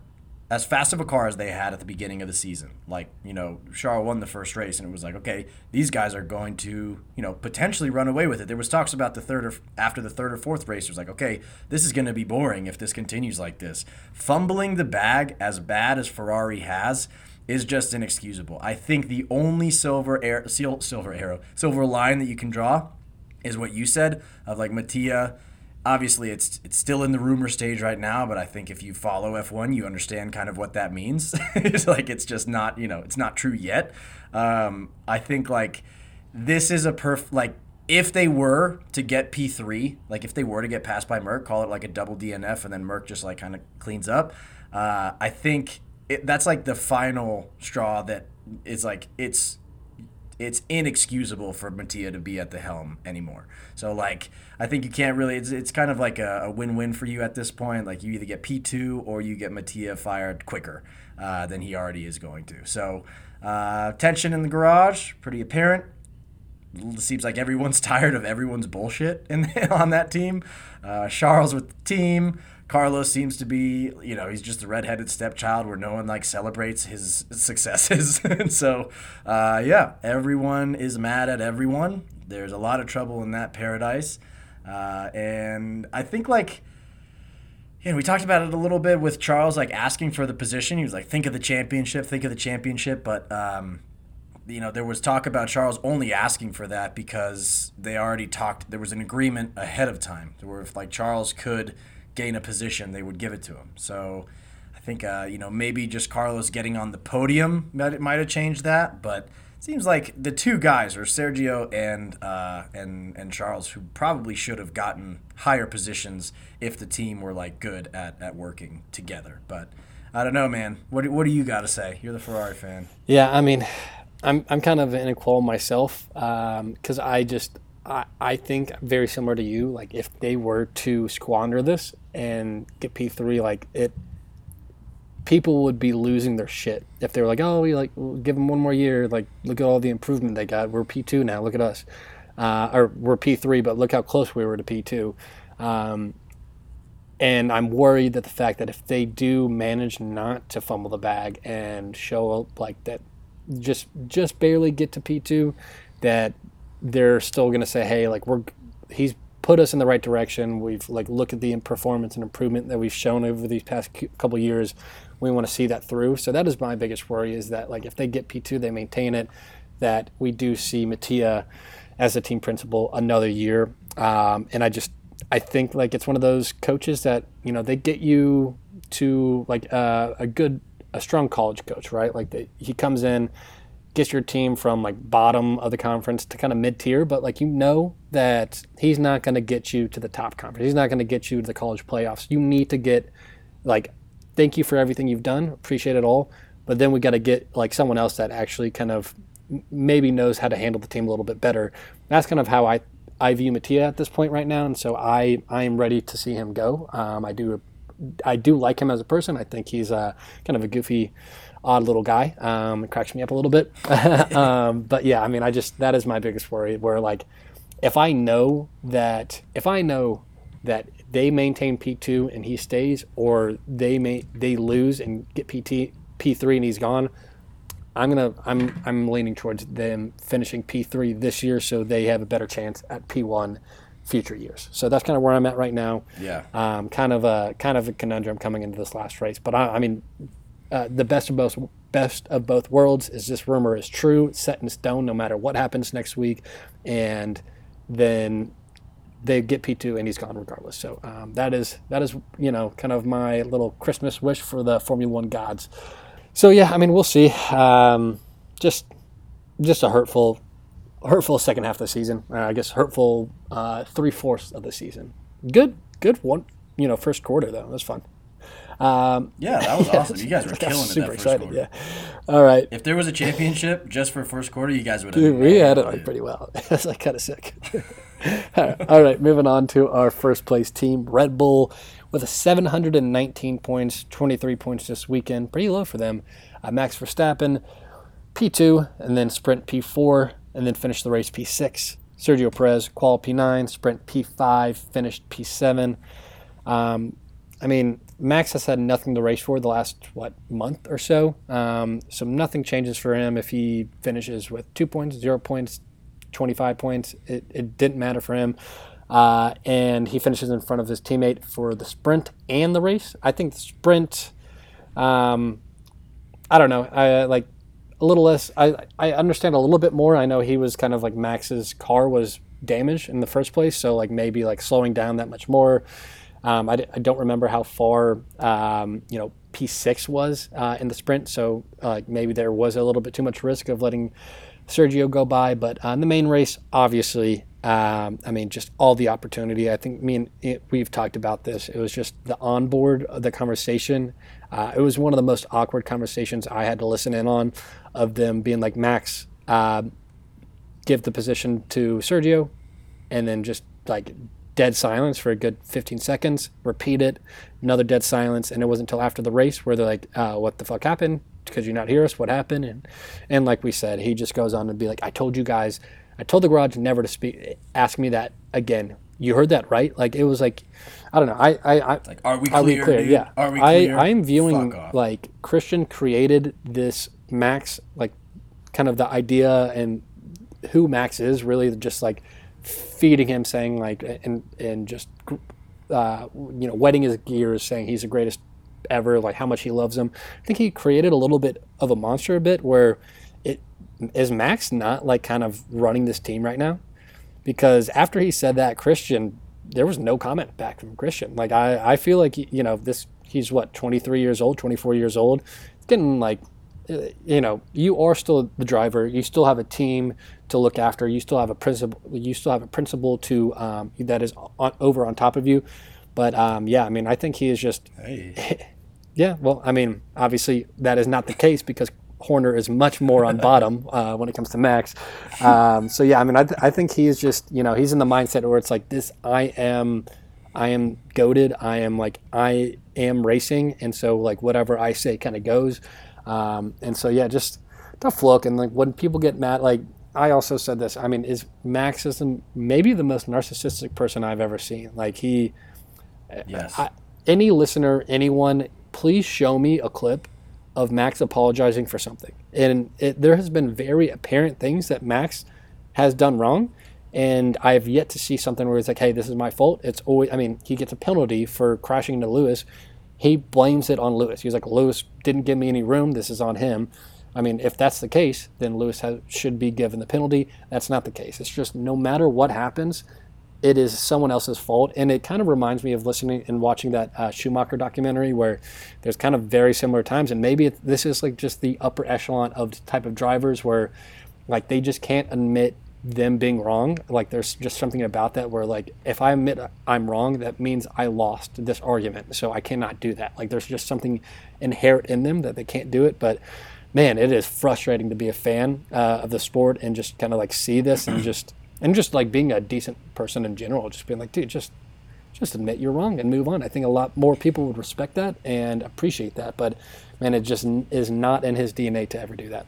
[SPEAKER 2] as fast of a car as they had at the beginning of the season. Like, you know, Charles won the first race, and it was like, okay, these guys are going to, you know, potentially run away with it. There was talks about the third or after the third or fourth race, it was like, okay, this is going to be boring if this continues like this. Fumbling the bag as bad as Ferrari has is just inexcusable. I think the only silver air, silver arrow, silver line that you can draw is what you said of like Mattia. Obviously, it's it's still in the rumor stage right now, but I think if you follow F1, you understand kind of what that means. it's like it's just not you know it's not true yet. Um, I think like this is a perf like if they were to get P3, like if they were to get passed by Merc call it like a double DNF, and then Merc just like kind of cleans up. Uh, I think it, that's like the final straw that is like it's it's inexcusable for Mattia to be at the helm anymore. So like I think you can't really it's, it's kind of like a, a win-win for you at this point. Like you either get P2 or you get Mattia fired quicker uh, than he already is going to. So uh, tension in the garage, pretty apparent. It seems like everyone's tired of everyone's bullshit in, on that team. Uh, Charles with the team. Carlos seems to be, you know, he's just a redheaded stepchild where no one like celebrates his successes. and so, uh, yeah, everyone is mad at everyone. There's a lot of trouble in that paradise. Uh, and I think like, you know, we talked about it a little bit with Charles, like asking for the position. He was like, think of the championship, think of the championship. But, um, you know, there was talk about Charles only asking for that because they already talked, there was an agreement ahead of time where if like Charles could gain a position, they would give it to him. So I think uh, you know maybe just Carlos getting on the podium might might have changed that, but seems like the two guys are Sergio and uh, and and Charles who probably should have gotten higher positions if the team were like good at, at working together. But I don't know, man. What what do you got to say? You're the Ferrari fan.
[SPEAKER 1] Yeah, I mean, I'm I'm kind of an equal myself because um, I just I, I think very similar to you. Like if they were to squander this and get P three, like it, people would be losing their shit if they were like, oh, we like we'll give them one more year. Like look at all the improvement they got. We're P two now. Look at us, uh, or we're P three, but look how close we were to P two. Um, and I'm worried that the fact that if they do manage not to fumble the bag and show up like that, just just barely get to P two, that they're still going to say, hey, like we're he's put us in the right direction. We've like look at the performance and improvement that we've shown over these past couple years. We want to see that through. So that is my biggest worry is that like if they get P2, they maintain it. That we do see Mattia as a team principal another year. Um, and I just I think like it's one of those coaches that you know they get you to like uh, a good a strong college coach, right? Like the, he comes in, gets your team from like bottom of the conference to kind of mid tier, but like you know that he's not going to get you to the top conference. He's not going to get you to the college playoffs. You need to get like thank you for everything you've done, appreciate it all, but then we got to get like someone else that actually kind of maybe knows how to handle the team a little bit better. That's kind of how I I view Mattia at this point right now, and so I I am ready to see him go. Um, I do I do like him as a person. I think he's a kind of a goofy, odd little guy. Um, it cracks me up a little bit. um, but yeah, I mean, I just that is my biggest worry. Where like, if I know that if I know that they maintain P two and he stays, or they may they lose and get PT P three and he's gone. I'm gonna I'm I'm leaning towards them finishing P three this year, so they have a better chance at P one future years. So that's kind of where I'm at right now.
[SPEAKER 2] Yeah.
[SPEAKER 1] Um, kind of a kind of a conundrum coming into this last race, but I, I mean, uh, the best of both best of both worlds is this rumor is true, set in stone, no matter what happens next week, and then they get P2 and he's gone regardless. So um, that is that is you know kind of my little Christmas wish for the Formula One gods. So yeah, I mean we'll see. Um, just just a hurtful hurtful second half of the season. Uh, I guess hurtful uh, three fourths of the season. Good, good one. You know, first quarter though. Was fun. Um,
[SPEAKER 2] yeah, that was awesome. You guys were killing it
[SPEAKER 1] super
[SPEAKER 2] that first
[SPEAKER 1] excited.
[SPEAKER 2] quarter.
[SPEAKER 1] Yeah. All right.
[SPEAKER 2] If there was a championship just for first quarter, you guys would have.
[SPEAKER 1] Dude, we had it like pretty well. That's like kind of sick. All right, all right, moving on to our first place team, Red Bull, with a 719 points, 23 points this weekend, pretty low for them. Uh, Max Verstappen, P2, and then Sprint P4, and then finished the race P6. Sergio Perez, Qual P9, Sprint P5, finished P7. Um, I mean, Max has had nothing to race for the last what month or so. Um, so nothing changes for him if he finishes with two points, zero points, 25 points. It, it didn't matter for him. Uh, and he finishes in front of his teammate for the sprint and the race. I think the sprint, um, I don't know, I like a little less. I, I understand a little bit more. I know he was kind of like Max's car was damaged in the first place, so like maybe like slowing down that much more. Um, I, d- I don't remember how far um, you know P6 was uh, in the sprint, so uh, maybe there was a little bit too much risk of letting Sergio go by. But on the main race, obviously, um, I mean, just all the opportunity. I think me and it, we've talked about this. It was just the onboard, of the conversation. Uh, it was one of the most awkward conversations I had to listen in on, of them being like, Max, uh, give the position to Sergio, and then just like dead silence for a good 15 seconds. Repeat it, another dead silence, and it wasn't until after the race where they're like, uh, "What the fuck happened? Could you not hear us? What happened?" And and like we said, he just goes on to be like, "I told you guys, I told the garage never to speak, ask me that again. You heard that right? Like it was like, I don't know. I I, I
[SPEAKER 2] Like, are we
[SPEAKER 1] are we
[SPEAKER 2] clear,
[SPEAKER 1] clear?
[SPEAKER 2] dude?
[SPEAKER 1] Yeah.
[SPEAKER 2] Are we clear?
[SPEAKER 1] I I'm viewing like Christian created this Max like kind of the idea and who Max is really just like feeding him saying like and and just uh, you know wetting his gears saying he's the greatest ever like how much he loves him. I think he created a little bit of a monster a bit where it is Max not like kind of running this team right now? Because after he said that Christian there was no comment back from Christian. Like I I feel like you know this he's what 23 years old 24 years old? Getting like uh, you know, you are still the driver. You still have a team to look after. You still have a principal. You still have a principal to um, that is on, over on top of you. But um, yeah, I mean, I think he is just
[SPEAKER 2] Hey.
[SPEAKER 1] yeah. Well, I mean, obviously that is not the case because Horner is much more on bottom uh, when it comes to Max. Um, so yeah, I mean, I, th- I think he is just you know he's in the mindset where it's like this. I am. I am goaded. I am like I am racing, and so like whatever I say kind of goes. Um, and so yeah, just tough look. And like when people get mad, like I also said this. I mean, is Max is the, maybe the most narcissistic person I've ever seen. Like he,
[SPEAKER 2] Yes.
[SPEAKER 1] I, any listener, anyone, please show me a clip of Max apologizing for something. And it, there has been very apparent things that Max has done wrong. And I have yet to see something where he's like, hey, this is my fault. It's always, I mean, he gets a penalty for crashing into Lewis. He blames it on Lewis. He's like, Lewis didn't give me any room. This is on him. I mean, if that's the case, then Lewis has, should be given the penalty. That's not the case. It's just no matter what happens, it is someone else's fault. And it kind of reminds me of listening and watching that uh, Schumacher documentary where there's kind of very similar times. And maybe it, this is like just the upper echelon of type of drivers where like they just can't admit them being wrong. Like there's just something about that where like if I admit I'm wrong, that means I lost this argument. So I cannot do that. Like there's just something inherent in them that they can't do it. But man, it is frustrating to be a fan uh, of the sport and just kind of like see this and just and just like being a decent person in general, just being like, dude, just just admit you're wrong and move on. I think a lot more people would respect that and appreciate that. But man, it just is not in his DNA to ever do that.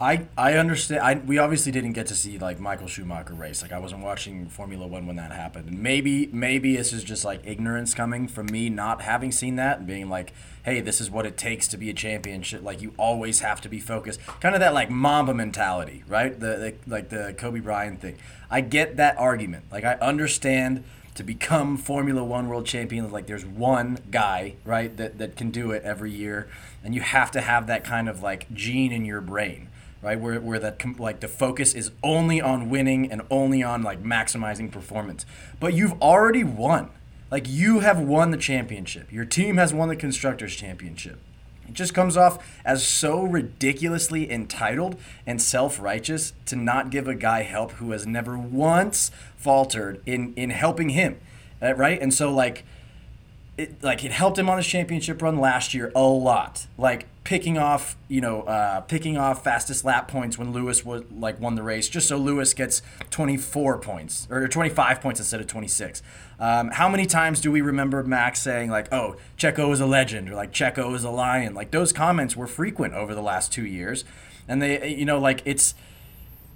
[SPEAKER 2] I I understand. I we obviously didn't get to see like Michael Schumacher race. Like I wasn't watching Formula One when that happened. Maybe maybe this is just like ignorance coming from me not having seen that and being like, hey, this is what it takes to be a championship. Like you always have to be focused. Kind of that like Mamba mentality, right? The, the like the Kobe Bryant thing. I get that argument. Like I understand to become Formula One world champion, like there's one guy, right, that, that can do it every year. And you have to have that kind of like gene in your brain right? Where where that like the focus is only on winning and only on like maximizing performance. But you've already won. Like you have won the championship. Your team has won the constructors championship. It just comes off as so ridiculously entitled and self-righteous to not give a guy help who has never once faltered in in helping him. Uh, right? And so like it, like it helped him on his championship run last year a lot. Like picking off, you know, uh, picking off fastest lap points when Lewis was like won the race, just so Lewis gets 24 points or 25 points instead of 26. Um, how many times do we remember Max saying like, "Oh, Checo is a legend" or like "Checo is a lion"? Like those comments were frequent over the last two years, and they, you know, like it's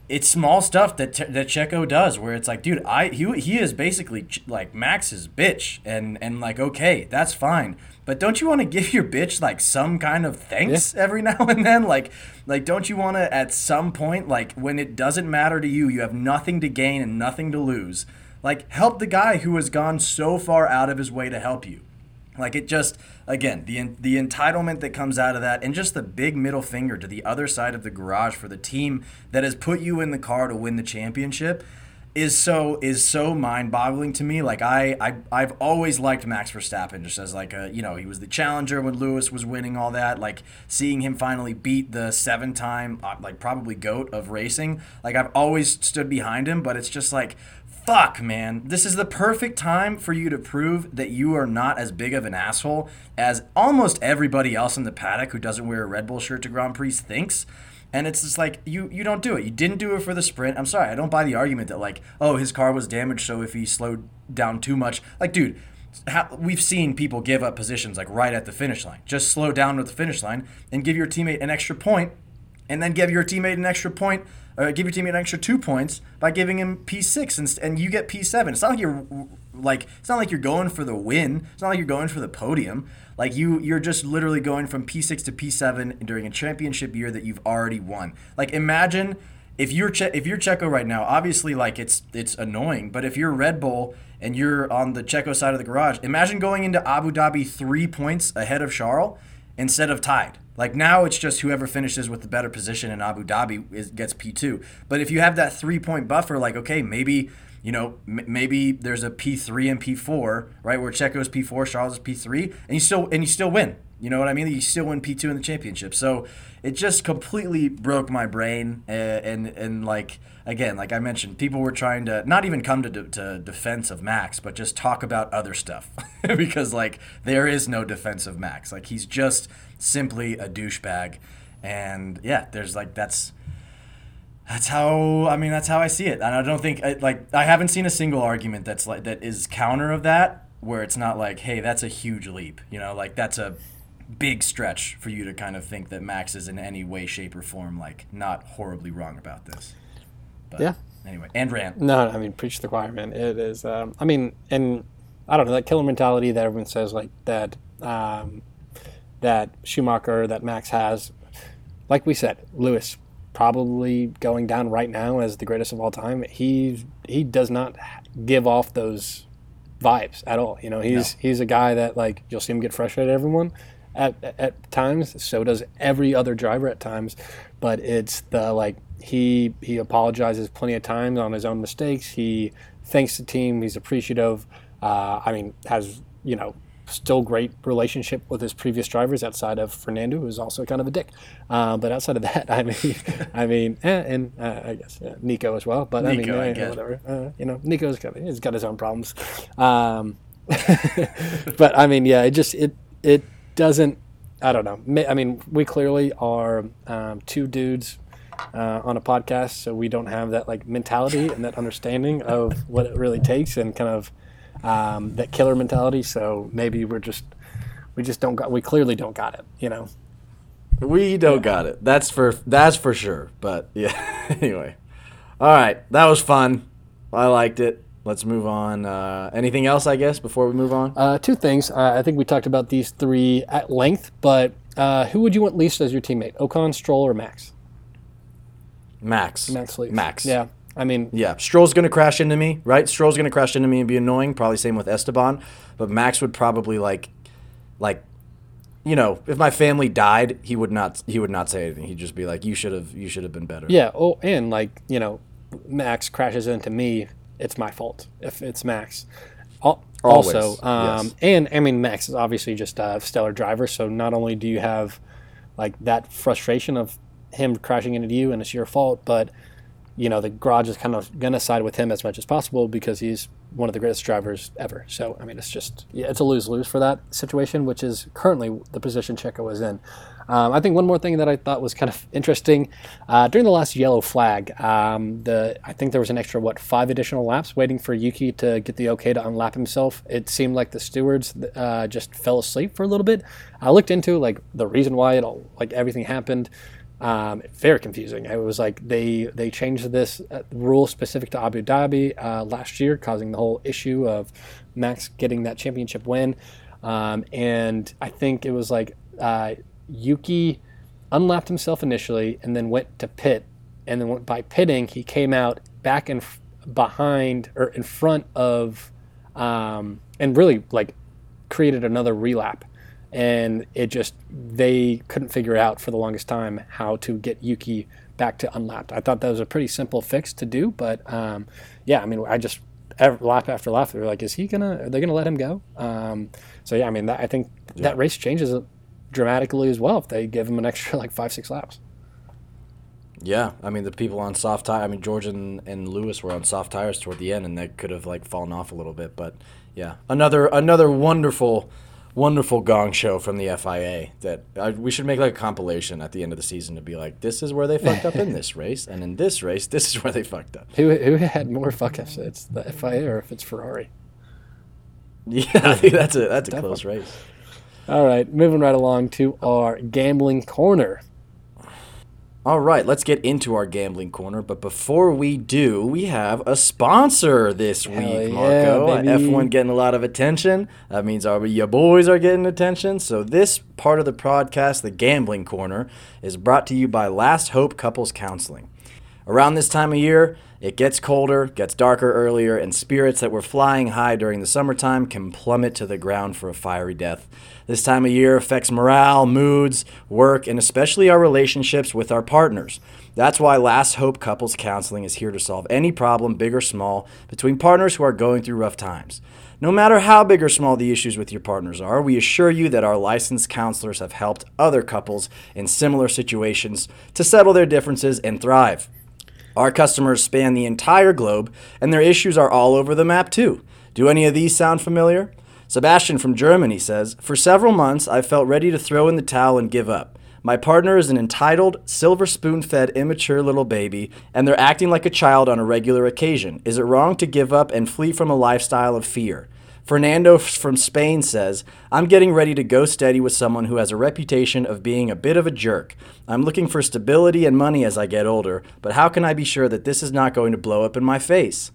[SPEAKER 2] it's small stuff that that Checo does where it's like, dude, I he he is basically like Max's bitch, and and like okay, that's fine, but don't you want to give your bitch like some kind of thanks yeah. every now and then, like like don't you want to at some point like when it doesn't matter to you, you have nothing to gain and nothing to lose, like help the guy who has gone so far out of his way to help you. Like it just again the the entitlement that comes out of that, and just the big middle finger to the other side of the garage for the team that has put you in the car to win the championship is so is so mind-boggling to me. Like I, I I've always liked Max Verstappen just as like a you know he was the challenger when Lewis was winning all that. Like seeing him finally beat the seven-time uh, like probably goat of racing. Like I've always stood behind him, but it's just like fuck, man, this is the perfect time for you to prove that you are not as big of an asshole as almost everybody else in the paddock who doesn't wear a Red Bull shirt to Grand Prix thinks. And it's just like you you don't do it. You didn't do it for the sprint. I'm sorry, I don't buy the argument that like, oh, his car was damaged, so if he slowed down too much, like, dude, we've seen people give up positions like right at the finish line. Just slow down at the finish line and give your teammate an extra point, and then give your teammate an extra point uh, give your teammate an extra two points by giving him P6 and, and you get P7. It's not like you're like it's not like you're going for the win. It's not like you're going for the podium. Like you you're just literally going from P6 to P7 during a championship year that you've already won. Like imagine if you're che- if you're Checo right now, obviously like it's it's annoying, but if you're Red Bull and you're on the Checo side of the garage, imagine going into Abu Dhabi 3 points ahead of Charles instead of tied. Like now, it's just whoever finishes with the better position in Abu Dhabi is, gets P2. But if you have that three point buffer, like, okay, maybe, you know, m- maybe there's a P3 and P4, right? Where Checo's P4, Charles is P3, and you still and you still win. You know what I mean? You still win P2 in the championship. So it just completely broke my brain. And, and, and like, again, like I mentioned, people were trying to not even come to, de- to defense of Max, but just talk about other stuff. because, like, there is no defense of Max. Like, he's just simply a douchebag. And yeah, there's like, that's. That's how I mean. That's how I see it, and I don't think like I haven't seen a single argument that's like that is counter of that, where it's not like, hey, that's a huge leap. You know, like that's a big stretch for you to kind of think that Max is in any way, shape, or form like not horribly wrong about this.
[SPEAKER 1] But yeah.
[SPEAKER 2] Anyway, and rant.
[SPEAKER 1] No, I mean, preach the choir, man. It is. Um, I mean, and I don't know that killer mentality that everyone says like that. Um, that Schumacher, that Max has. Like we said, Lewis probably going down right now as the greatest of all time. He he does not give off those vibes at all. You know, he's no. he's a guy that like you'll see him get frustrated at everyone, at, at times. So does every other driver at times. But it's the like he he apologizes plenty of times on his own mistakes. He thanks the team. He's appreciative. Uh, I mean, has you know still great relationship with his previous drivers outside of Fernando, who's also kind of a dick. Uh, but outside of that, I mean, I mean, eh, and uh, I guess uh, Nico as well. But I mean,
[SPEAKER 3] Nico, I
[SPEAKER 1] eh, whatever. Uh, you know, Nico's got he's got his own problems. Um, but I mean, yeah, it just it it doesn't. I don't know. I mean, we clearly are um, two dudes uh, on a podcast, so we don't have that like mentality and that understanding of what it really takes, and kind of um, that killer mentality. So maybe we're just we just don't got we clearly don't got it. You know.
[SPEAKER 2] We don't got it. That's for that's for sure. But yeah. anyway, all right, that was fun. I liked it. Let's move on. Uh, anything else? I guess before we move on.
[SPEAKER 1] Uh, two things. Uh, I think we talked about these three at length, but uh, who would you want least as your teammate? Ocon, Stroll, or Max?
[SPEAKER 2] Max.
[SPEAKER 1] Max least.
[SPEAKER 2] Max.
[SPEAKER 1] Yeah. I mean,
[SPEAKER 2] Yeah, Stroll's gonna crash into me, right? Stroll's gonna crash into me and be annoying. Probably same with Esteban, but Max would probably like, like, you know, if my family died, he would not. He would not say anything. He'd just be like, "You should have. You should have been better."
[SPEAKER 1] Yeah. Oh, and like you know, Max crashes into me. It's my fault if it's Max. Al-
[SPEAKER 2] Always,
[SPEAKER 1] Also, um,
[SPEAKER 2] yes.
[SPEAKER 1] and I mean, Max is obviously just a stellar driver. So not only do you have like that frustration of him crashing into you and it's your fault, but you know the garage is kind of gonna side with him as much as possible because he's one of the greatest drivers ever. So I mean, it's just yeah, it's a lose lose for that situation, which is currently the position Checo is in. Um, I think one more thing that I thought was kind of interesting uh, during the last yellow flag, um, the I think there was an extra what five additional laps waiting for Yuki to get the okay to unlap himself. It seemed like the stewards uh, just fell asleep for a little bit. I looked into like the reason why it all like everything happened. Um, very confusing. It was like they they changed this uh, rule specific to Abu Dhabi uh, last year, causing the whole issue of Max getting that championship win. Um, and I think it was like uh, Yuki unlapped himself initially and then went to pit. And then by pitting, he came out back and f- behind or in front of, um, and really like created another relap. And it just, they couldn't figure out for the longest time how to get Yuki back to unlapped. I thought that was a pretty simple fix to do, but um, yeah, I mean, I just, every, lap after lap, they were like, is he gonna, are they gonna let him go? Um, so yeah, I mean, that, I think that race changes dramatically as well if they give him an extra like five, six laps.
[SPEAKER 2] Yeah, I mean the people on soft tire. I mean George and, and Lewis were on soft tires toward the end, and they could have like fallen off a little bit. But yeah, another another wonderful, wonderful gong show from the FIA. That uh, we should make like a compilation at the end of the season to be like, this is where they fucked up in this race, and in this race, this is where they fucked up.
[SPEAKER 1] Who, who had more fuck ups? It's the FIA or if it's Ferrari?
[SPEAKER 2] Yeah, I think that's a that's a close race.
[SPEAKER 1] All right, moving right along to our gambling corner.
[SPEAKER 2] All right, let's get into our gambling corner. But before we do, we have a sponsor this
[SPEAKER 1] Hell
[SPEAKER 2] week, Marco.
[SPEAKER 1] Uh, baby.
[SPEAKER 2] F1 getting a lot of attention. That means our your boys are getting attention. So this part of the podcast, the gambling corner, is brought to you by Last Hope Couples Counseling. Around this time of year, it gets colder, gets darker earlier, and spirits that were flying high during the summertime can plummet to the ground for a fiery death. This time of year affects morale, moods, work, and especially our relationships with our partners. That's why Last Hope Couples Counseling is here to solve any problem, big or small, between partners who are going through rough times. No matter how big or small the issues with your partners are, we assure you that our licensed counselors have helped other couples in similar situations to settle their differences and thrive. Our customers span the entire globe, and their issues are all over the map too. Do any of these sound familiar? Sebastian from Germany says For several months, I felt ready to throw in the towel and give up. My partner is an entitled, silver spoon fed, immature little baby, and they're acting like a child on a regular occasion. Is it wrong to give up and flee from a lifestyle of fear? Fernando from Spain says, I'm getting ready to go steady with someone who has a reputation of being a bit of a jerk. I'm looking for stability and money as I get older, but how can I be sure that this is not going to blow up in my face?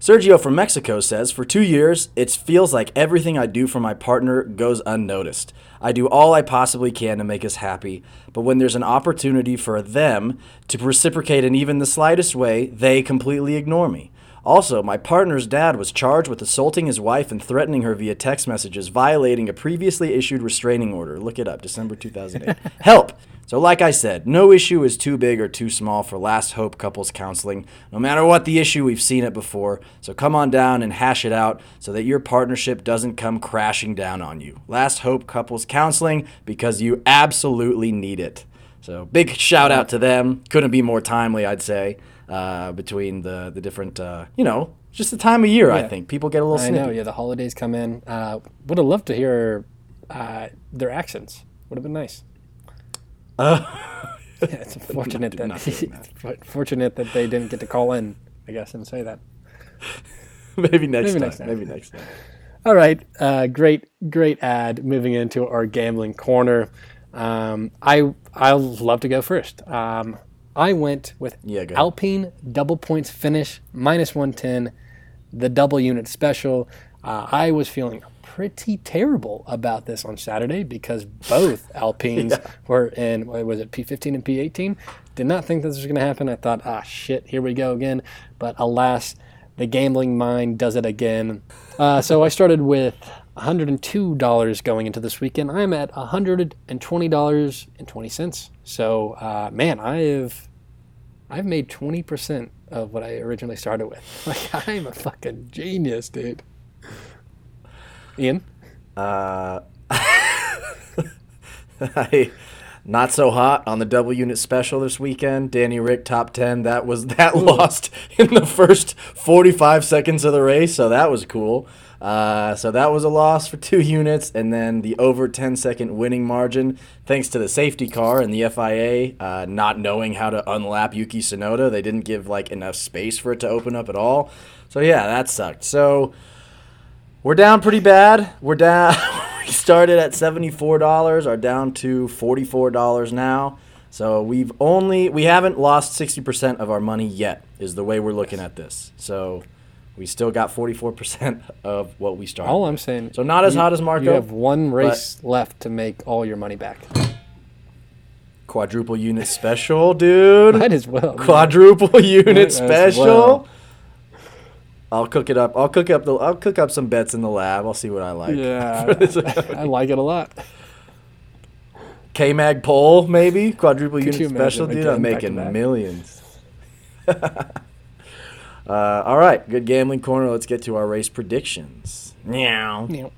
[SPEAKER 2] Sergio from Mexico says, For two years, it feels like everything I do for my partner goes unnoticed. I do all I possibly can to make us happy, but when there's an opportunity for them to reciprocate in even the slightest way, they completely ignore me. Also, my partner's dad was charged with assaulting his wife and threatening her via text messages, violating a previously issued restraining order. Look it up, December 2008. Help! So, like I said, no issue is too big or too small for Last Hope Couples Counseling. No matter what the issue, we've seen it before. So, come on down and hash it out so that your partnership doesn't come crashing down on you. Last Hope Couples Counseling because you absolutely need it. So, big shout out to them. Couldn't be more timely, I'd say, uh, between the, the different, uh, you know, just the time of year, I think. People get a little
[SPEAKER 1] I
[SPEAKER 2] snippy.
[SPEAKER 1] know. Yeah, the holidays come in. Uh, would have loved to hear uh, their accents. Would have been nice.
[SPEAKER 2] Uh,
[SPEAKER 1] Yeah, it's unfortunate
[SPEAKER 2] not
[SPEAKER 1] that fortunate that they didn't get to call in. I guess and say that.
[SPEAKER 2] maybe next
[SPEAKER 1] Maybe
[SPEAKER 2] time.
[SPEAKER 1] next time.
[SPEAKER 2] Maybe next time.
[SPEAKER 1] All right, uh, great, great ad. Moving into our gambling corner, um, I I love to go first. Um, I went with
[SPEAKER 2] Yeah.
[SPEAKER 1] Alpine double points finish minus one ten, the double unit special. Uh, I was feeling pretty terrible about this on Saturday because both Alpines were in what was it P15 and P18. Did not think this was going to happen. I thought, ah, shit, here we go again. But alas, the gambling mind does it again. Uh, so I started with $102 going into this weekend. I'm at $120.20. So, uh, man, I have I've made 20% of what I originally started with. Like, I'm a fucking genius, dude. Ian?
[SPEAKER 2] Uh, I, not so hot on the double unit special this weekend. Danny Rick top ten. That was that lost in the first forty five seconds of the race, so that was cool. Uh, so that was a loss for two units, and then the over 10 second winning margin, thanks to the safety car and the FIA uh, not knowing how to unlap Yuki Tsunoda. They didn't give like enough space for it to open up at all. So yeah, that sucked. So we're down pretty bad. We're down. we started at seventy-four dollars, are down to forty-four dollars now. So we've only we haven't lost sixty percent of our money yet. Is the way we're looking at this. So we still got forty-four percent of what we started.
[SPEAKER 1] All I'm saying.
[SPEAKER 2] So not as
[SPEAKER 1] you-
[SPEAKER 2] hot as Marco.
[SPEAKER 1] You have one race left to make all your money back.
[SPEAKER 2] Quadruple unit special, dude.
[SPEAKER 1] Might as well. man.
[SPEAKER 2] Quadruple unit
[SPEAKER 1] Might
[SPEAKER 2] special.
[SPEAKER 1] well.
[SPEAKER 2] I'll cook it up. I'll cook up the. I'll cook up some bets in the lab. I'll see what I like.
[SPEAKER 1] Yeah, I like it a lot.
[SPEAKER 2] K Mag pole, maybe quadruple
[SPEAKER 1] Could
[SPEAKER 2] unit special, dude. I'm making millions. uh, all right, good gambling corner. Let's get to our race predictions. Meow.
[SPEAKER 1] Know,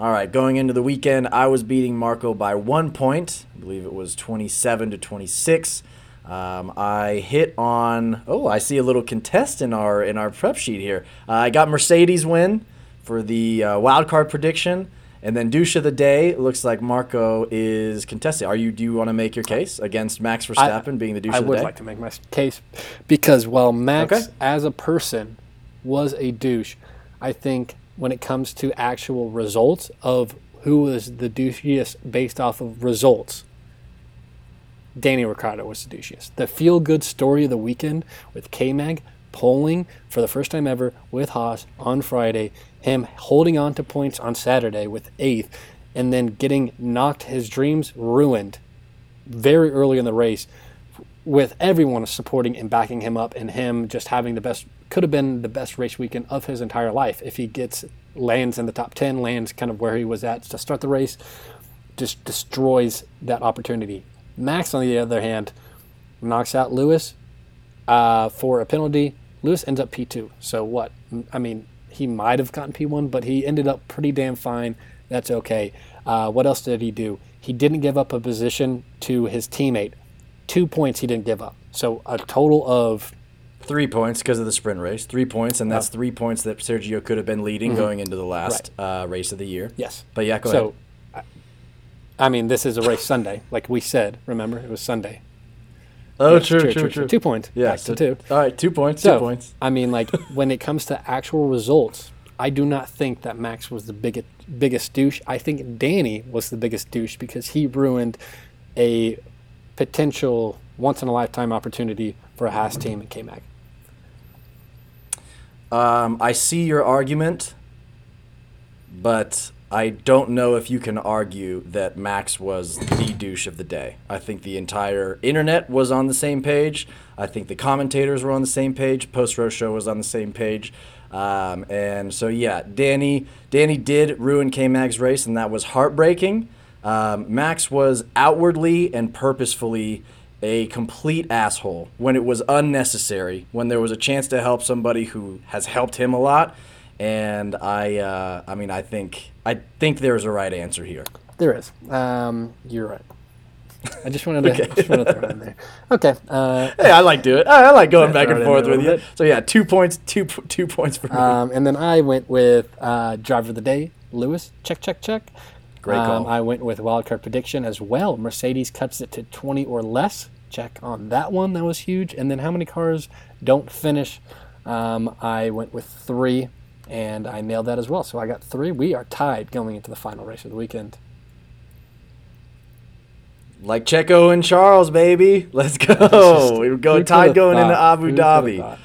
[SPEAKER 2] All right, going into the weekend, I was beating Marco by one point. I believe it was 27 to 26. Um, I hit on. Oh, I see a little contest in our in our prep sheet here. Uh, I got Mercedes win for the uh, wild card prediction, and then douche of the day. Looks like Marco is contesting. Are you? Do you want to make your case against Max Verstappen being the douche
[SPEAKER 1] I
[SPEAKER 2] of the day?
[SPEAKER 1] I would like to make my case because while Max,
[SPEAKER 2] Okay.
[SPEAKER 1] as a person, was a douche, I think when it comes to actual results of who was the douchiest based off of results, Danny Ricciardo was the douchiest. The feel good story of the weekend with K Mag polling for the first time ever with Haas on Friday, him holding on to points on Saturday with eighth, and then getting knocked his dreams ruined very early in the race with everyone supporting and backing him up and him just having the best could have been the best race weekend of his entire life. If he gets lands in the top 10 lands kind of where he was at to start the race just destroys that opportunity. Max on the other hand knocks out lewis uh, for a penalty lewis ends up p2 so what i mean he might have gotten p1 but he ended up pretty damn fine that's okay uh, what else did he do he didn't give up a position to his teammate two points he didn't give up. So a total of
[SPEAKER 2] Three points because of the sprint race. Three points, and that's
[SPEAKER 1] Oh.
[SPEAKER 2] three points that Sergio could have been leading going into the last uh, race of the year.
[SPEAKER 1] yes.
[SPEAKER 2] But yeah, go
[SPEAKER 1] so,
[SPEAKER 2] ahead.
[SPEAKER 1] I I mean, this is a race Sunday, like we said. Remember, it was Sunday.
[SPEAKER 2] Oh,
[SPEAKER 1] Yes, Two points.
[SPEAKER 2] Yeah, so,
[SPEAKER 1] two.
[SPEAKER 2] All right, two points.
[SPEAKER 1] So,
[SPEAKER 2] two points.
[SPEAKER 1] I mean, like when it comes to actual results, I do not think that Max was the biggest biggest douche. I think Danny was the biggest douche because he ruined a potential once in a lifetime opportunity for a Haas team at K Mag.
[SPEAKER 2] Um, I see your argument, but I don't know if you can argue that Max was the douche of the day. I think the entire internet was on the same page. I think the commentators were on the same page. Post row show was on the same page. Um, and so yeah, Danny Danny did ruin K Mag's race, and that was heartbreaking. Um, Max was outwardly and purposefully a complete asshole when it was unnecessary. When there was a chance to help somebody who has helped him a lot, and I, uh, I mean, I think I think there's a right answer here.
[SPEAKER 1] There is. Um, you're right. I just wanted to, just wanted to throw it in there. Okay. Uh,
[SPEAKER 2] Hey, I like do it. I, I like going back and forth with you.
[SPEAKER 1] bit.
[SPEAKER 2] So yeah, two points, two two points for me.
[SPEAKER 1] um, and then I went with uh, driver of the day, Lewis. Check, check, check.
[SPEAKER 2] Great call.
[SPEAKER 1] Um, I went with wildcard prediction as well. Mercedes cuts it to 20 or less. Check on that one. That was huge. And then how many cars don't finish? Um, I went with three, and I nailed that as well. So I got three. We are tied going into the final race of the weekend.
[SPEAKER 2] like Checo and Charles, baby. Let's go.
[SPEAKER 1] just-
[SPEAKER 2] we go tied going into? Abu Dhabi.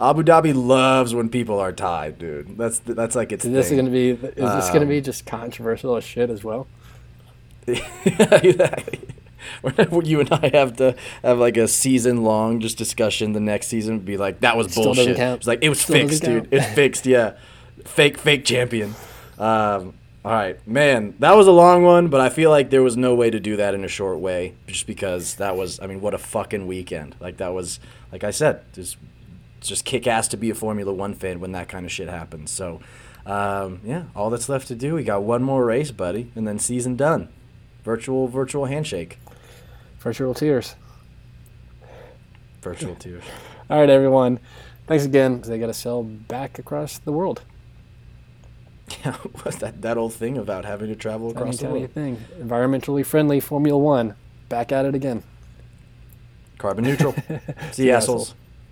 [SPEAKER 2] Abu Dhabi loves when people are tied, dude. That's that's like its
[SPEAKER 1] Is this going to be? Is this going to
[SPEAKER 2] Um,
[SPEAKER 1] be just controversial as shit as well?
[SPEAKER 2] you and I have to have like a season long just discussion the next season, be like, that was bullshit. It's like, it was
[SPEAKER 1] Still
[SPEAKER 2] fixed, dude. It's fixed, yeah. Fake, fake champion. Um, all right, man, that was a long one, but I feel like there was no way to do that in a short way just because that was, I mean, what a fucking weekend. Like, that was, like I said, just, just kick ass to be a Formula One fan when that kind of shit happens. So, um, yeah, all that's left to do, we got one more race, buddy, and then season done. Virtual, virtual handshake.
[SPEAKER 1] Virtual tears.
[SPEAKER 2] Virtual tears.
[SPEAKER 1] All right, everyone. Thanks again. Because they got to sell back across the world.
[SPEAKER 2] Yeah, what's that that old thing about having to travel across the
[SPEAKER 1] tell you a
[SPEAKER 2] world?
[SPEAKER 1] thing. Environmentally friendly Formula One. Back at it again.
[SPEAKER 2] Carbon neutral. See
[SPEAKER 1] See
[SPEAKER 2] you
[SPEAKER 1] you
[SPEAKER 2] assholes.
[SPEAKER 1] assholes.